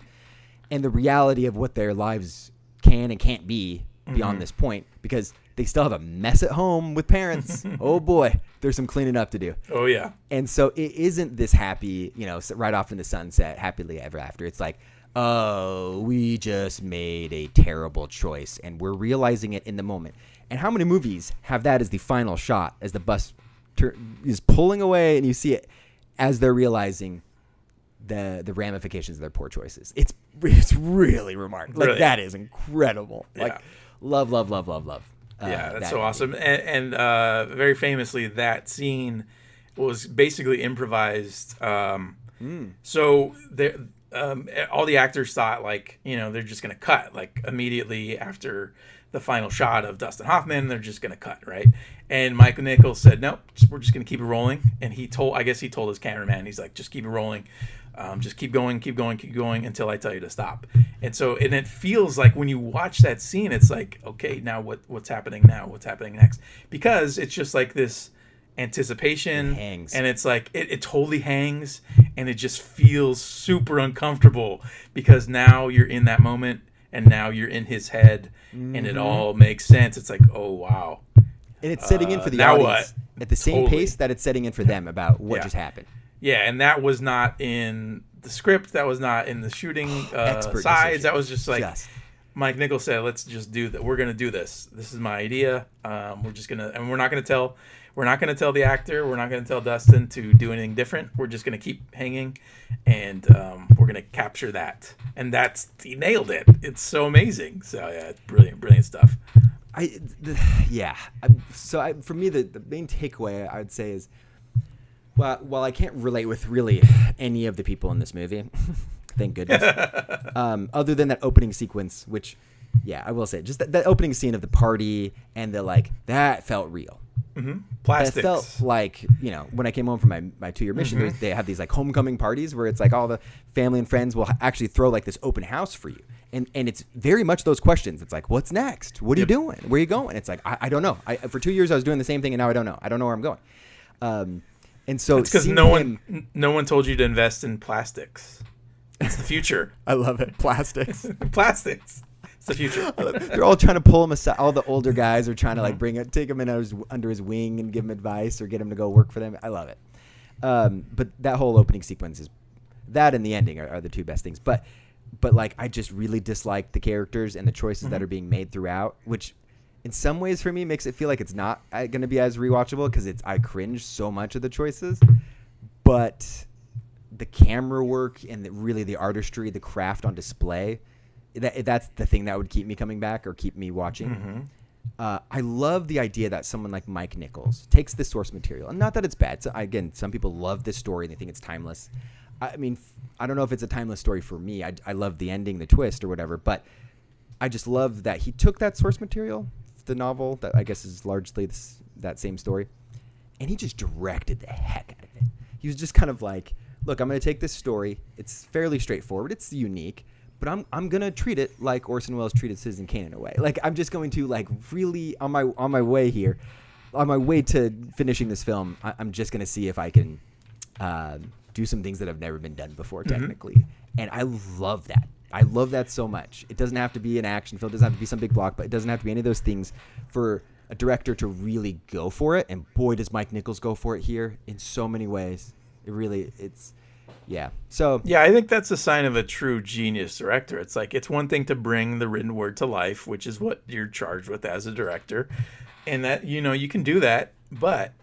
and the reality of what their lives can and can't be beyond mm-hmm. this point because they still have a mess at home with parents. [laughs] oh boy, there's some cleaning up to do. Oh yeah. And so it isn't this happy, you know, right off in the sunset, happily ever after. It's like, oh, we just made a terrible choice and we're realizing it in the moment. And how many movies have that as the final shot as the bus tur- is pulling away and you see it as they're realizing the the ramifications of their poor choices. It's it's really remarkable. Like Really. that is incredible. Like Yeah. love, love, love, love, love. uh, Yeah, that's that so movie. awesome. And, and uh, very famously, that scene was basically improvised. Um, Hmm. So there, um, all the actors thought like you know they're just gonna cut like immediately after the final shot of Dustin Hoffman. They're just gonna cut right. And Michael Nichols said, "Nope, we're just gonna keep it rolling." And he told, I guess he told his cameraman, he's like, "Just keep it rolling." Um, just keep going, keep going, keep going until I tell you to stop. And so, and it feels like when you watch that scene, it's like, okay, now what what's happening now? What's happening next? Because it's just like this anticipation, It hangs. and it's like it, it totally hangs, and it just feels super uncomfortable because now you're in that moment, and now you're in his head, and Mm-hmm. it all makes sense. It's like, oh wow, And it's setting in for the now audience what? at the same Totally. pace that it's setting in for them about what Yeah. just happened. Yeah, and that was not in the script. That was not in the shooting [gasps] uh, sides. decision. That was just like Just. Mike Nichols said, "Let's just do that. We're gonna do this. This is my idea. Um, we're just gonna, and we're not gonna tell, we're not gonna tell the actor. We're not gonna tell Dustin to do anything different. We're just gonna keep hanging, and um, we're gonna capture that. And that's he nailed it. It's so amazing. So yeah, it's brilliant, brilliant stuff. I, the, yeah. I'm- So I, for me, the, the main takeaway I would say is, well, while I can't relate with really any of the people in this movie, [laughs] thank goodness. [laughs] um, other than that opening sequence, which, yeah, I will say, just that, that opening scene of the party and the like, that felt real. That Plastics. felt like you know when I came home from my, my two year mission, there's they have these like homecoming parties where it's like all the family and friends will actually throw like this open house for you, and and it's very much those questions. It's like, what's next? What are you doing? Where are you going? It's like I, I don't know. I, for two years I was doing the same thing, and now I don't know. I don't know where I'm going. Um, and so it's because no one, no one told you to invest in plastics. It's the future. [laughs] I love it. Plastics. [laughs] plastics. It's the future. They're all trying to pull him aside. All the older guys are trying to Mm-hmm. like bring it, take him in under his, under his wing and give him advice or get him to go work for them. I love it. Um, but that whole opening sequence is that and the ending are, are the two best things. But but like I just really dislike the characters and the choices Mm-hmm. that are being made throughout, which in some ways for me makes it feel like it's not going to be as rewatchable because it's I cringe so much of the choices. But the camera work and the, really the artistry, the craft on display, that that's the thing that would keep me coming back or keep me watching. Uh, I love the idea that someone like Mike Nichols takes this source material, and not that it's bad. So, again, some people love this story and they think it's timeless. I mean, f- I don't know if it's a timeless story for me. I, I love the ending, the twist, or whatever, but I just love that he took that source material, the novel that I guess is largely this, that same story, and he just directed the heck out of it. He was just kind of like, look, I'm going to take this story. It's fairly straightforward. It's unique, but I'm I'm going to treat it like Orson Welles treated Citizen Kane in a way. Like I'm just going to like really on my on my way here, on my way to finishing this film. I, I'm just going to see if I can uh, do some things that have never been done before, technically. And I love that. I love that so much. It doesn't have to be an action film. It doesn't have to be some big block, but it doesn't have to be any of those things for a director to really go for it. And boy, does Mike Nichols go for it here in so many ways. It really, it's, yeah. So Yeah, I think that's a sign of a true genius director. It's like it's one thing to bring the written word to life, which is what you're charged with as a director, and that you know you can do that. But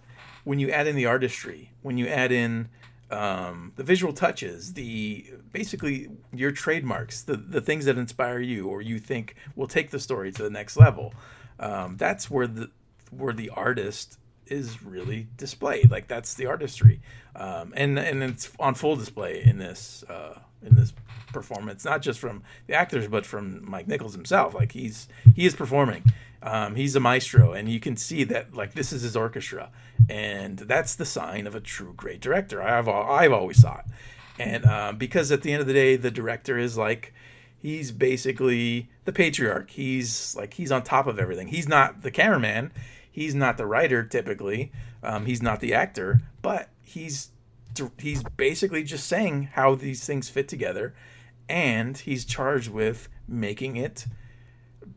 when you add in the artistry, when you add in um, the visual touches, the basically your trademarks, the the things that inspire you or you think will take the story to the next level, um, that's where the where the artist is really displayed. Like that's the artistry, um, and and it's on full display in this uh, in this performance, not just from the actors but from Mike Nichols himself. Like he's he is performing. Um, he's a maestro, and you can see that like this is his orchestra, and that's the sign of a true great director. I've I've always thought, and um, because at the end of the day, the director is like he's basically the patriarch. He's like he's on top of everything. He's not the cameraman. He's not the writer typically. Um, he's not the actor, but he's he's basically just saying how these things fit together, and he's charged with making it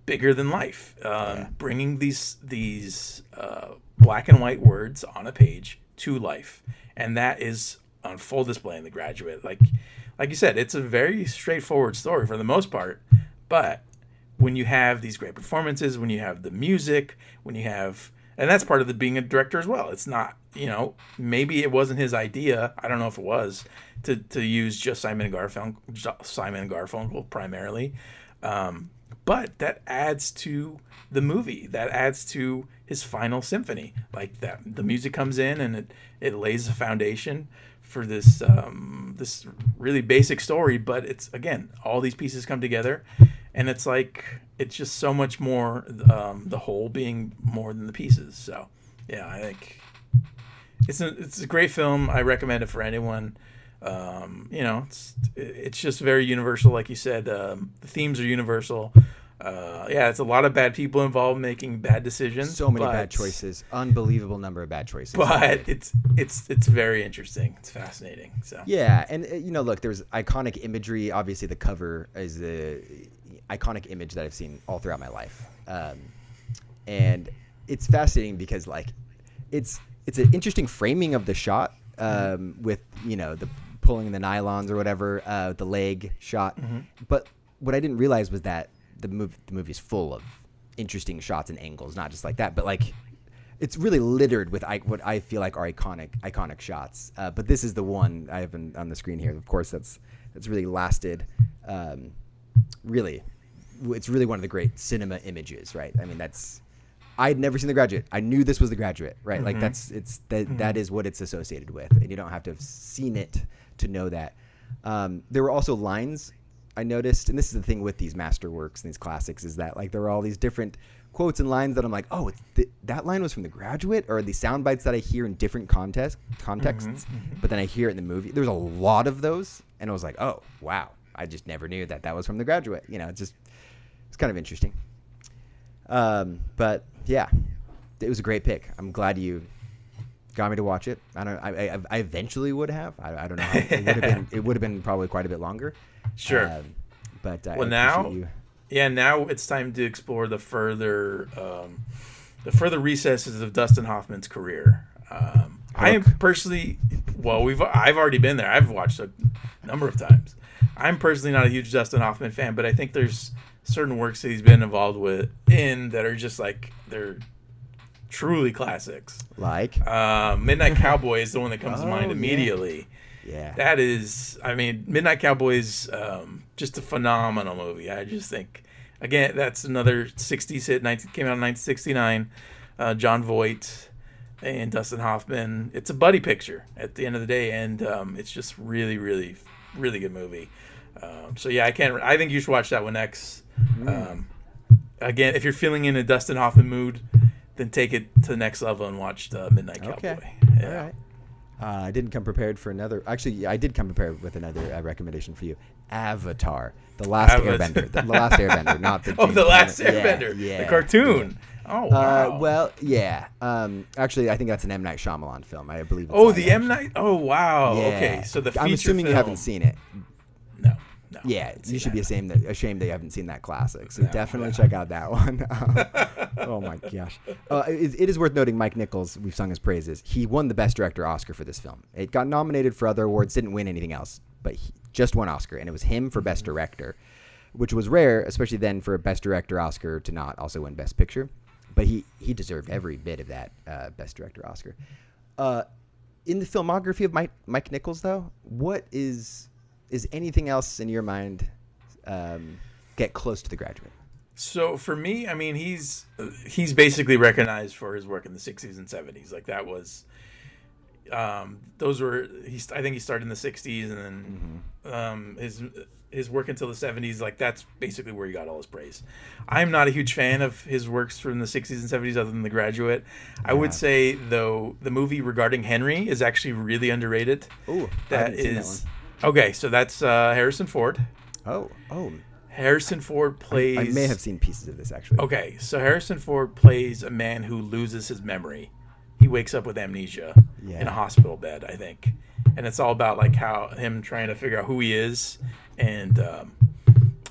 bigger than life, um, bringing these these uh, black and white words on a page to life, and that is on full display in The Graduate. Like like you said, it's a very straightforward story for the most part, but when you have these great performances, when you have the music, when you have and that's part of the being a director as well. It's not, you know, maybe it wasn't his idea. I don't know if it was to, to use just Simon Garfunkel, Simon Garfunkel primarily, um, but that adds to the movie. That adds to his final symphony. Like that, the music comes in and it it lays a foundation for this um, this really basic story. But it's again, all these pieces come together, and it's like it's just so much more. Um, the whole being more than the pieces. So yeah, I think it's a it's a great film. I recommend it for anyone. Um, you know, it's it's just very universal, like you said. Um, the themes are universal. Uh, yeah, it's a lot of bad people involved making bad decisions. so many but- bad choices. Unbelievable number of bad choices. But it's it's it's very interesting. It's fascinating. So Yeah, and uh, you know, look, there's iconic imagery. Obviously, the cover is the iconic image that I've seen all throughout my life, um, and it's fascinating because like it's it's an interesting framing of the shot um, with you know the pulling the nylons or whatever, uh, the leg shot. But what I didn't realize was that the movie the movie's full of interesting shots and angles, not just like that, but like it's really littered with I, what I feel like are iconic iconic shots. Uh, but this is the one I have on, on the screen here. Of course, that's that's really lasted. Um, really, it's really one of the great cinema images, right? I mean, that's I had never seen The Graduate. I knew this was The Graduate, right? Like mm-hmm. that's it's that mm-hmm. that is what it's associated with, and you don't have to have seen it to know that. Um, there were also lines I noticed, and this is the thing with these masterworks and these classics, is that like there are all these different quotes and lines that I'm like, oh, it's th- that line was from The Graduate, or the sound bites that I hear in different context contexts, mm-hmm. but then I hear it in the movie. There's a lot of those, and I was like, oh, wow, I just never knew that that was from The Graduate. You know, it's just kind of interesting. Um, but yeah, it was a great pick. I'm glad you got me to watch it. I don't. I, I, I eventually would have. I, I don't know. How, it would have been. It would have been probably quite a bit longer. Sure. Um, but uh, Well, now- yeah, now it's time to explore the further um, the further recesses of Dustin Hoffman's career. Um, I am personally, well, we've I've already been there. I've watched a number of times. I'm personally not a huge Dustin Hoffman fan, but I think there's certain works that he's been involved with in that are just like they're truly classics. Like, Uh, Midnight [laughs] Cowboy is the one that comes to Oh, mind immediately. yeah. That is, I mean, Midnight Cowboys, um, just a phenomenal movie. I just think, again, that's another 60s hit. 19, came out in 1969. Uh, Jon Voight and Dustin Hoffman. It's a buddy picture at the end of the day, and um, it's just really, really, really good movie. Um, so yeah, I can't. I think you should watch that one next. Um, again, if you're feeling in a Dustin Hoffman mood, then take it to the next level and watch the Midnight Cowboy. Okay. Yeah. All right. Uh, I didn't come prepared for another. Actually, I did come prepared with another uh, recommendation for you. Avatar, the last Avatar. Airbender, the last Airbender, not the. [laughs] Oh, the last Cameron- yeah, Airbender, yeah, the cartoon. Oh wow. Uh, well, yeah. Um, actually, I think that's an M Night Shyamalan film. I believe. It's oh, the M Night. Oh wow. Yeah. Okay, so the feature I'm assuming you haven't seen it. No. Yeah, you should be ashamed that ashamed that you haven't seen that classic. So No, definitely yeah. check out that one. [laughs] [laughs] oh my gosh! Uh, it, it is worth noting, Mike Nichols. We've sung his praises. He won the Best Director Oscar for this film. It got nominated for other awards, didn't win anything else, but he just won Oscar, and it was him for Best Director, which was rare, especially then for a Best Director Oscar to not also win Best Picture. But he he deserved every bit of that uh, Best Director Oscar. Uh, in the filmography of Mike Mike Nichols, though, what is is anything else in your mind um, get close to the graduate? So for me, I mean, he's he's basically recognized for his work in the '60s and '70s. Like that was, um, those were he's. I think he started in the '60s, and then um, his his work until the '70s. Like that's basically where he got all his praise. I'm not a huge fan of his works from the '60s and '70s, other than The Graduate. I would say though the movie regarding Henry is actually really underrated. Ooh, I that seen that is okay. So that's uh, Harrison Ford. Oh, oh, Harrison Ford plays. I may have seen pieces of this actually. Okay, so Harrison Ford plays a man who loses his memory. He wakes up with amnesia in a hospital bed, I think, and it's all about like how him trying to figure out who he is, and um,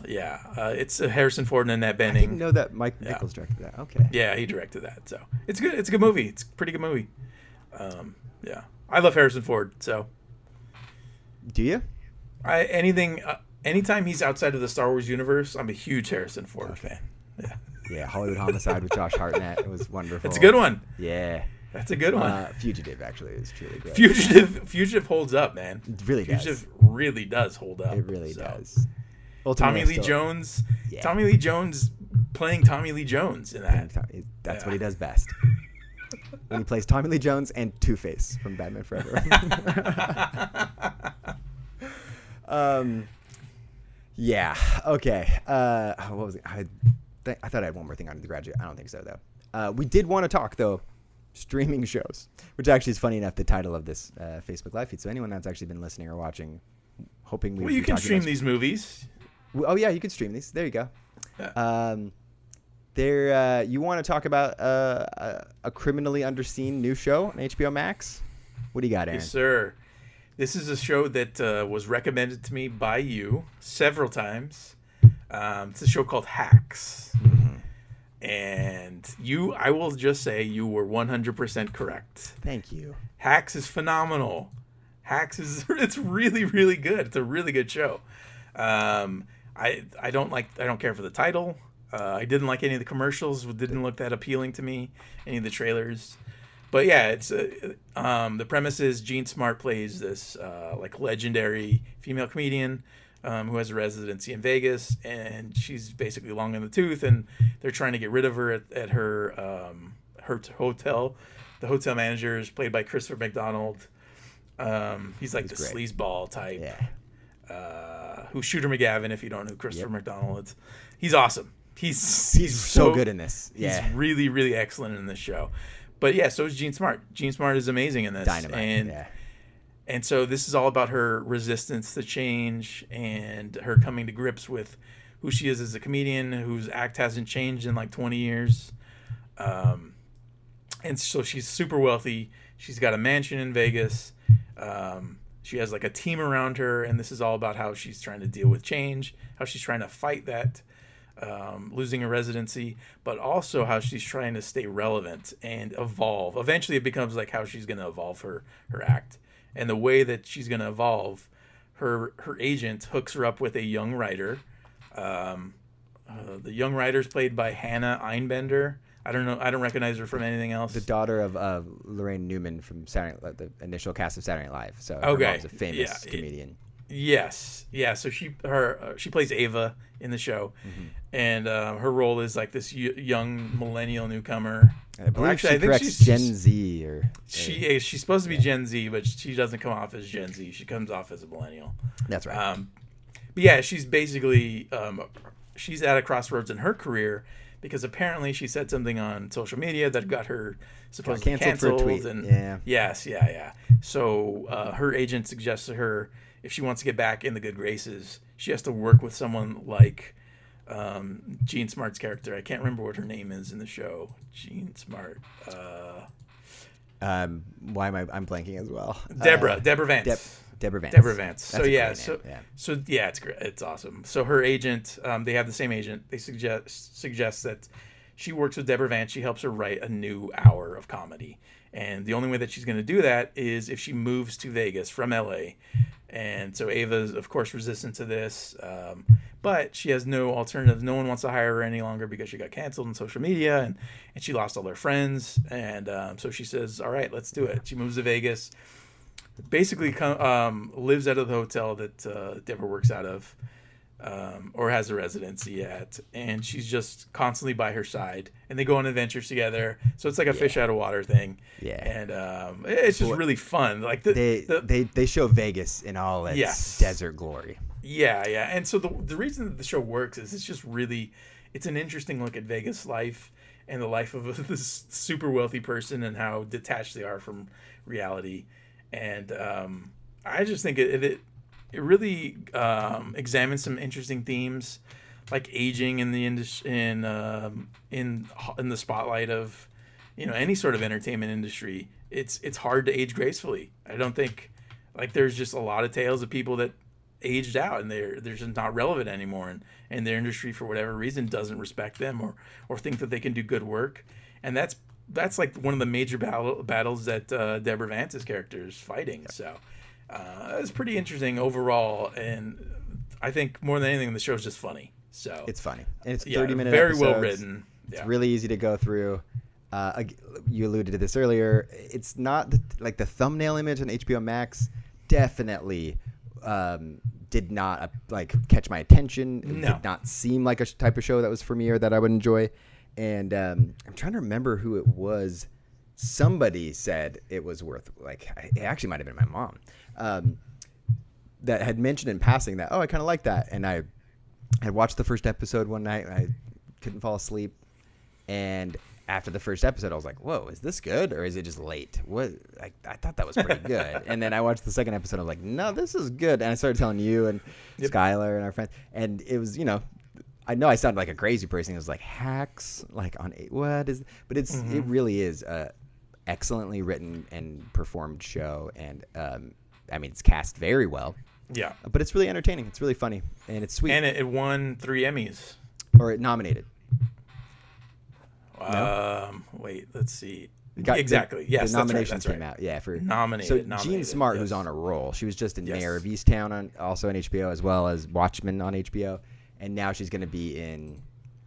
yeah, uh, it's uh, Harrison Ford and Annette I didn't know that Mike Yeah. Nichols directed that. Okay. Yeah, he directed that, so it's good. It's a good movie. It's a pretty good movie. Um, yeah, I love Harrison Ford. So Do you? I anything, uh, anytime he's outside of the Star Wars universe, I'm a huge Harrison Ford fan. Yeah, Yeah, Hollywood Homicide with Josh Hartnett. It was wonderful. it's a good one. Yeah. That's a good one. Uh, Fugitive actually is truly great. Fugitive Fugitive holds up, man. It really does. Fugitive really does hold up. It really so. does. Tommy Lee still- Jones. Yeah. Tommy Lee Jones playing Tommy Lee Jones in that. That's Yeah. what he does best. when he plays Tommy Lee Jones and Two Face from Batman Forever. [laughs] [laughs] um, yeah. Okay. Uh, what was it? I, th- I thought I had one more thing on the graduate. I don't think so though. Uh, we did want to talk though, streaming shows, which actually is funny enough. The title of this uh, Facebook live feed. So anyone that's actually been listening or watching, hoping we. Well, you can stream these movies. Oh yeah, you can stream these. There you go. Yeah. Um, there, uh, you want to talk about uh, a, a criminally underseen new show on HBO Max? What do you got, Aaron? Yes, sir. This is a show that uh, was recommended to me by you several times. Um, it's a show called Hacks. Mm-hmm. And you, I will just say, you were 100% correct. Thank you. Hacks is phenomenal. Hacks is [laughs] it's really really good. It's a really good show. Um, I I don't like I don't care for the title. Uh, I didn't like any of the commercials. Didn't look that appealing to me. Any of the trailers. But yeah, it's uh, um, the premise is Jean Smart plays this uh, like legendary female comedian um, who has a residency in Vegas, and she's basically long in the tooth, and they're trying to get rid of her at, at her um, her t- hotel. The hotel manager is played by Christopher McDonald. Um, he's like He's the great. sleazeball type Yeah. uh, who's Shooter McGavin. If you don't know who Christopher McDonald is, he's awesome. He's He's so good in this. He's really really excellent in this show. But yeah, so is Jean Smart. Jean Smart is amazing in this. Dynamite. And yeah. and so this is all about her resistance to change and her coming to grips with who she is as a comedian whose act hasn't changed in like 20 years. Um, and so she's super wealthy. She's got a mansion in Vegas. Um, she has like a team around her, and this is all about how she's trying to deal with change, how she's trying to fight that, um, losing a residency, but also how she's trying to stay relevant and evolve. Eventually, it becomes like how she's going to evolve her her act, and the way that she's going to evolve. Her her agent hooks her up with a young writer. Um, uh, the young writer's played by Hannah Einbender. I don't know. I don't recognize her from anything else. The daughter of uh, Laraine Newman from Saturday, the initial cast of Saturday Night Live. So her Okay. mom's a famous Yeah, comedian. Yes, yeah. So she her uh, she plays Ava in the show, Mm-hmm. and uh, her role is like this y- young millennial newcomer. I believe actually, she I think corrects she's- Gen Z or She is she's supposed to be Gen Z, but she doesn't come off as Gen Z. She comes off as a millennial. that's right. Um, but yeah, she's basically um, she's at a crossroads in her career because apparently she said something on social media that got her supposedly canceled for a canceled. tweet, And yeah. yes, yeah, yeah. So uh, her agent suggests to her if she wants to get back in the good graces, she has to work with someone like um, Jean Smart's character. I can't remember what her name is in the show. Jean Smart. Uh, um, why am I? I'm blanking as well. Deborah. Uh, Deborah Vance. Deb- Deborah Vance. Deborah Vance. That's so yeah, so yeah. so yeah, it's great. It's awesome. So her agent, um, they have the same agent. They suggest suggests that she works with Deborah Vance. She helps her write a new hour of comedy, and the only way that she's going to do that is if she moves to Vegas from LA. And so Ava is of course resistant to this, um, but she has no alternative. No one wants to hire her any longer because she got canceled on social media and and she lost all her friends. And um, so she says, "All right, let's do it." She moves to Vegas basically com- um, lives out of the hotel that uh, Deborah works out of, um, or has a residency at, and she's just constantly by her side, and they go on adventures together. So it's like a fish out of water thing. Yeah. and um, it's just really fun. Like the, They the they they show Vegas in all its Yes. desert glory. yeah, yeah. And so the the reason that the show works is it's just really it's an interesting look at Vegas life and the life of [laughs] this super wealthy person and how detached they are from reality. And um, I just think it it, it really um, examines some interesting themes like aging in the industry in um, in in the spotlight of you know any sort of entertainment industry. It's it's hard to age gracefully. I don't think like there's just a lot of tales of people that aged out and they're they're just not relevant anymore and and their industry for whatever reason doesn't respect them or or think that they can do good work and that's that's like one of the major battle, battles that uh, Deborah Vance's character is fighting so uh, it's pretty interesting overall and I think more than anything the show's just funny so It's funny. And it's yeah, 30 minute very episodes. well written It's really easy to go through. Uh, you alluded to this earlier. It's not the, like the thumbnail image on HBO Max. Definitely um, did not uh, like catch my attention. It No. did not seem like a type of show that was for me or that I would enjoy. And um, I'm trying to remember who it was. Somebody said it was worth like it actually might have been my mom um, that had mentioned in passing that oh I kind of like that and I had watched the first episode one night. And I couldn't fall asleep, and after the first episode, I was like, "Whoa, is this good or is it just late?" What? Like, I thought that was pretty [laughs] good, and then I watched the second episode. I was like, "No, this is good," and I started telling you and Skylar and our friends, and it was, you know. I know I sounded like a crazy person. It was like hacks, like on what is, but it's it really is a excellently written and performed show, and um, I mean it's cast very well, yeah but it's really entertaining. It's really funny, and it's sweet. and it, it won three Emmys or it nominated. um wait let's see Got- the- exactly The, yes that's right, nominations right. came out. Yeah, for Nominated, So Jean nominated, Smart, who's on a roll, she was just in Yes. Mare of Easttown, on also on HBO, as well as Watchmen on HBO, and now she's going to be in.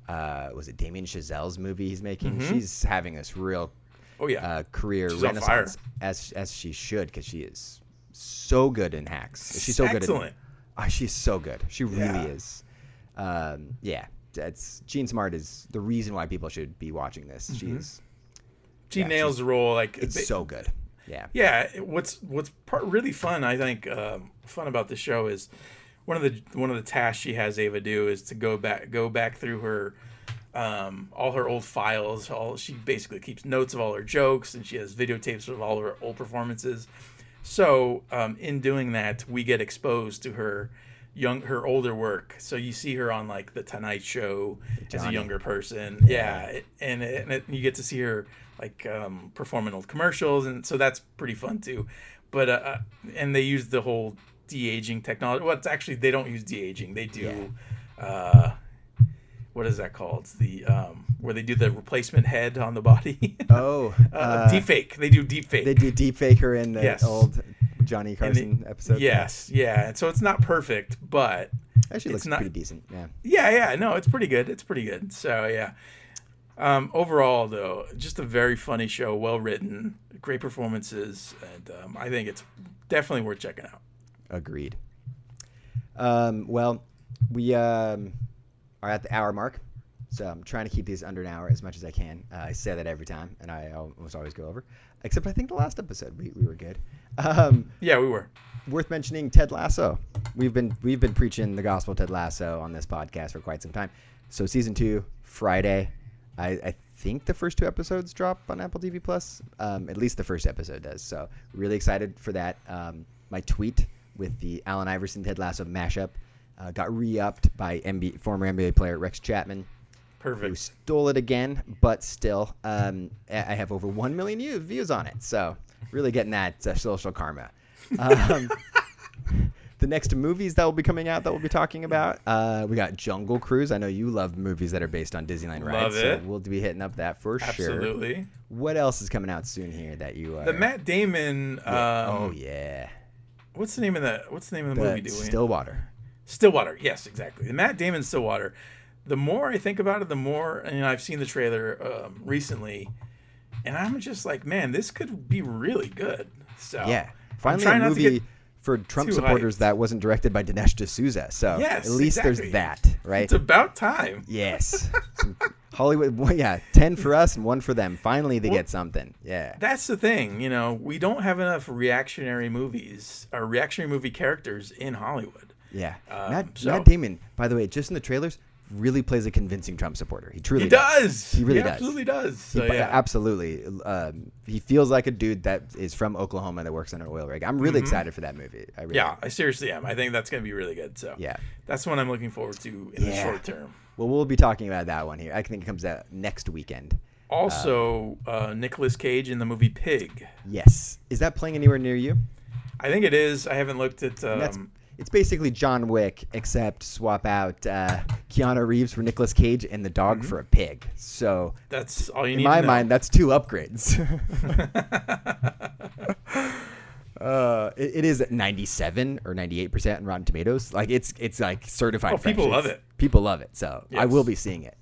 Uh, was it Damien Chazelle's movie he's making? She's having this real oh yeah uh, career She's on fire. renaissance as as she should because she is so good in hacks. She's so good. Excellent. Oh, she's so good. She really Yeah. is. Um, yeah, that's Jean Smart is the reason why people should be watching this. Mm-hmm. She's she yeah, nails she's- the role like it's they- so good. Yeah. yeah what's what's part really fun i think um, fun about the show is one of the one of the tasks she has ava do is to go back go back through her um, all her old files all she basically keeps notes of all her jokes and she has videotapes of all her old performances so um, in doing that we get exposed to her young her older work. So you see her on like the tonight show as a younger person. Yeah, it- and, and it, you get to see her like um, perform in old commercials and so that's pretty fun too. But uh, uh, and they use the whole de-aging technology well it's actually they don't use de-aging. They do uh, what is that called the um, where they do the replacement head on the body [laughs] Oh, uh, uh, deep fake they do deep fake they do deep fake her in the Yes. old Johnny Carson episode. yes yeah and so it's not perfect but actually it's looks not- pretty decent. Yeah, Yeah, yeah, no, it's pretty good. It's pretty good. So yeah. Um, overall, though, just a very funny show, well written, great performances, and um, I think it's definitely worth checking out. agreed. Um, well, we um, are at the hour mark, so I'm trying to keep these under an hour as much as I can. Uh, I say that every time, and I almost always go over. Except I think the last episode we, we were good. Um, Yeah, we were. worth mentioning Ted Lasso. We've been we've been preaching the gospel Ted Lasso on this podcast for quite some time. So season two Friday, I, I think the first two episodes drop on Apple TV Plus. Um, at least the first episode does. So really excited for that. Um, my tweet with the Allen Iverson Ted Lasso mashup uh, got re-upped by MB, former NBA player Rex Chapman who stole it again, but still, um, I have over one million views on it. So really getting that uh, social karma. Um, [laughs] the next movies that will be coming out that we'll be talking about. Uh, we got Jungle Cruise. I know you love movies that are based on Disneyland rides, Love it. so we'll be hitting up that for sure. Absolutely. What else is coming out soon here that you are? The Matt Damon. Um, oh yeah, What's the name of that? What's the name of the, the movie? Doing Stillwater. Stillwater. Yes, exactly. The Matt Damon Stillwater. The more I think about it, the more and you know, I've seen the trailer um, recently, and I'm just like, man, this could be really good. So Yeah, finally a movie for Trump supporters hyped. that wasn't directed by Dinesh D'Souza. So Yes, at least exactly. there's that, right? It's about time. yes, [laughs] Hollywood. Well, yeah, ten for us and one for them. Finally, they get something. Yeah. That's the thing, you know, we don't have enough reactionary movies or reactionary movie characters in Hollywood. Yeah. Um, Matt, so- Matt Damon, by the way, just in the trailers, really plays a convincing Trump supporter. He truly He does. He really does. absolutely does. He- So, yeah. Absolutely. Um, he feels like a dude that is from Oklahoma that works on an oil rig. I'm really excited for that movie. I really Mm-hmm. Yeah, am. I seriously am. I think that's going to be really good. So Yeah. that's one I'm looking forward to in the short term. Well, we'll be talking about that one here. I think it comes out next weekend. Also, uh, Nicolas Cage in the movie Pig. Yes. Is that playing anywhere near you? I think it is. I haven't looked at. Um, it's basically John Wick, except swap out uh, Keanu Reeves for Nicolas Cage and the dog Mm-hmm. for a pig. So that's all you in need. my to know. In my mind, that's two upgrades. [laughs] [laughs] uh, it, it is at 97 or 98 percent in Rotten Tomatoes. Like it's it's like certified. Oh, people love it. People love it. So I will be seeing it.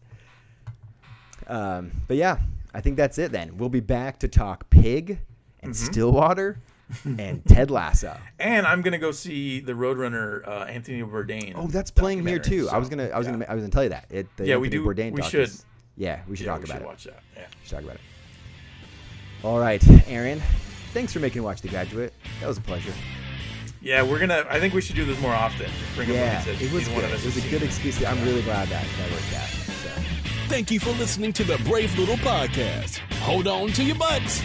Um, but yeah, I think that's it. Then we'll be back to talk Pig and Mm-hmm. Stillwater and Ted Lasso. and I'm gonna go see the Roadrunner uh, Anthony Bourdain. Oh, that's playing here documentary. too. I was gonna, I was yeah. gonna, I was gonna tell you that. It, the Yeah, we do- Bourdain we should. is- yeah, we should Yeah, talk we about should it. watch that. Yeah. We should talk about it. All right, Aaron. Thanks for making watch The Graduate. That was a pleasure. Yeah, we're gonna. I think we should do this more often. Bring up Yeah, movies it was neither one good. of us It was a good seen. excuse. I'm really glad that that worked out. So. Thank you for listening to the Brave Little Podcast. Hold on to your butts.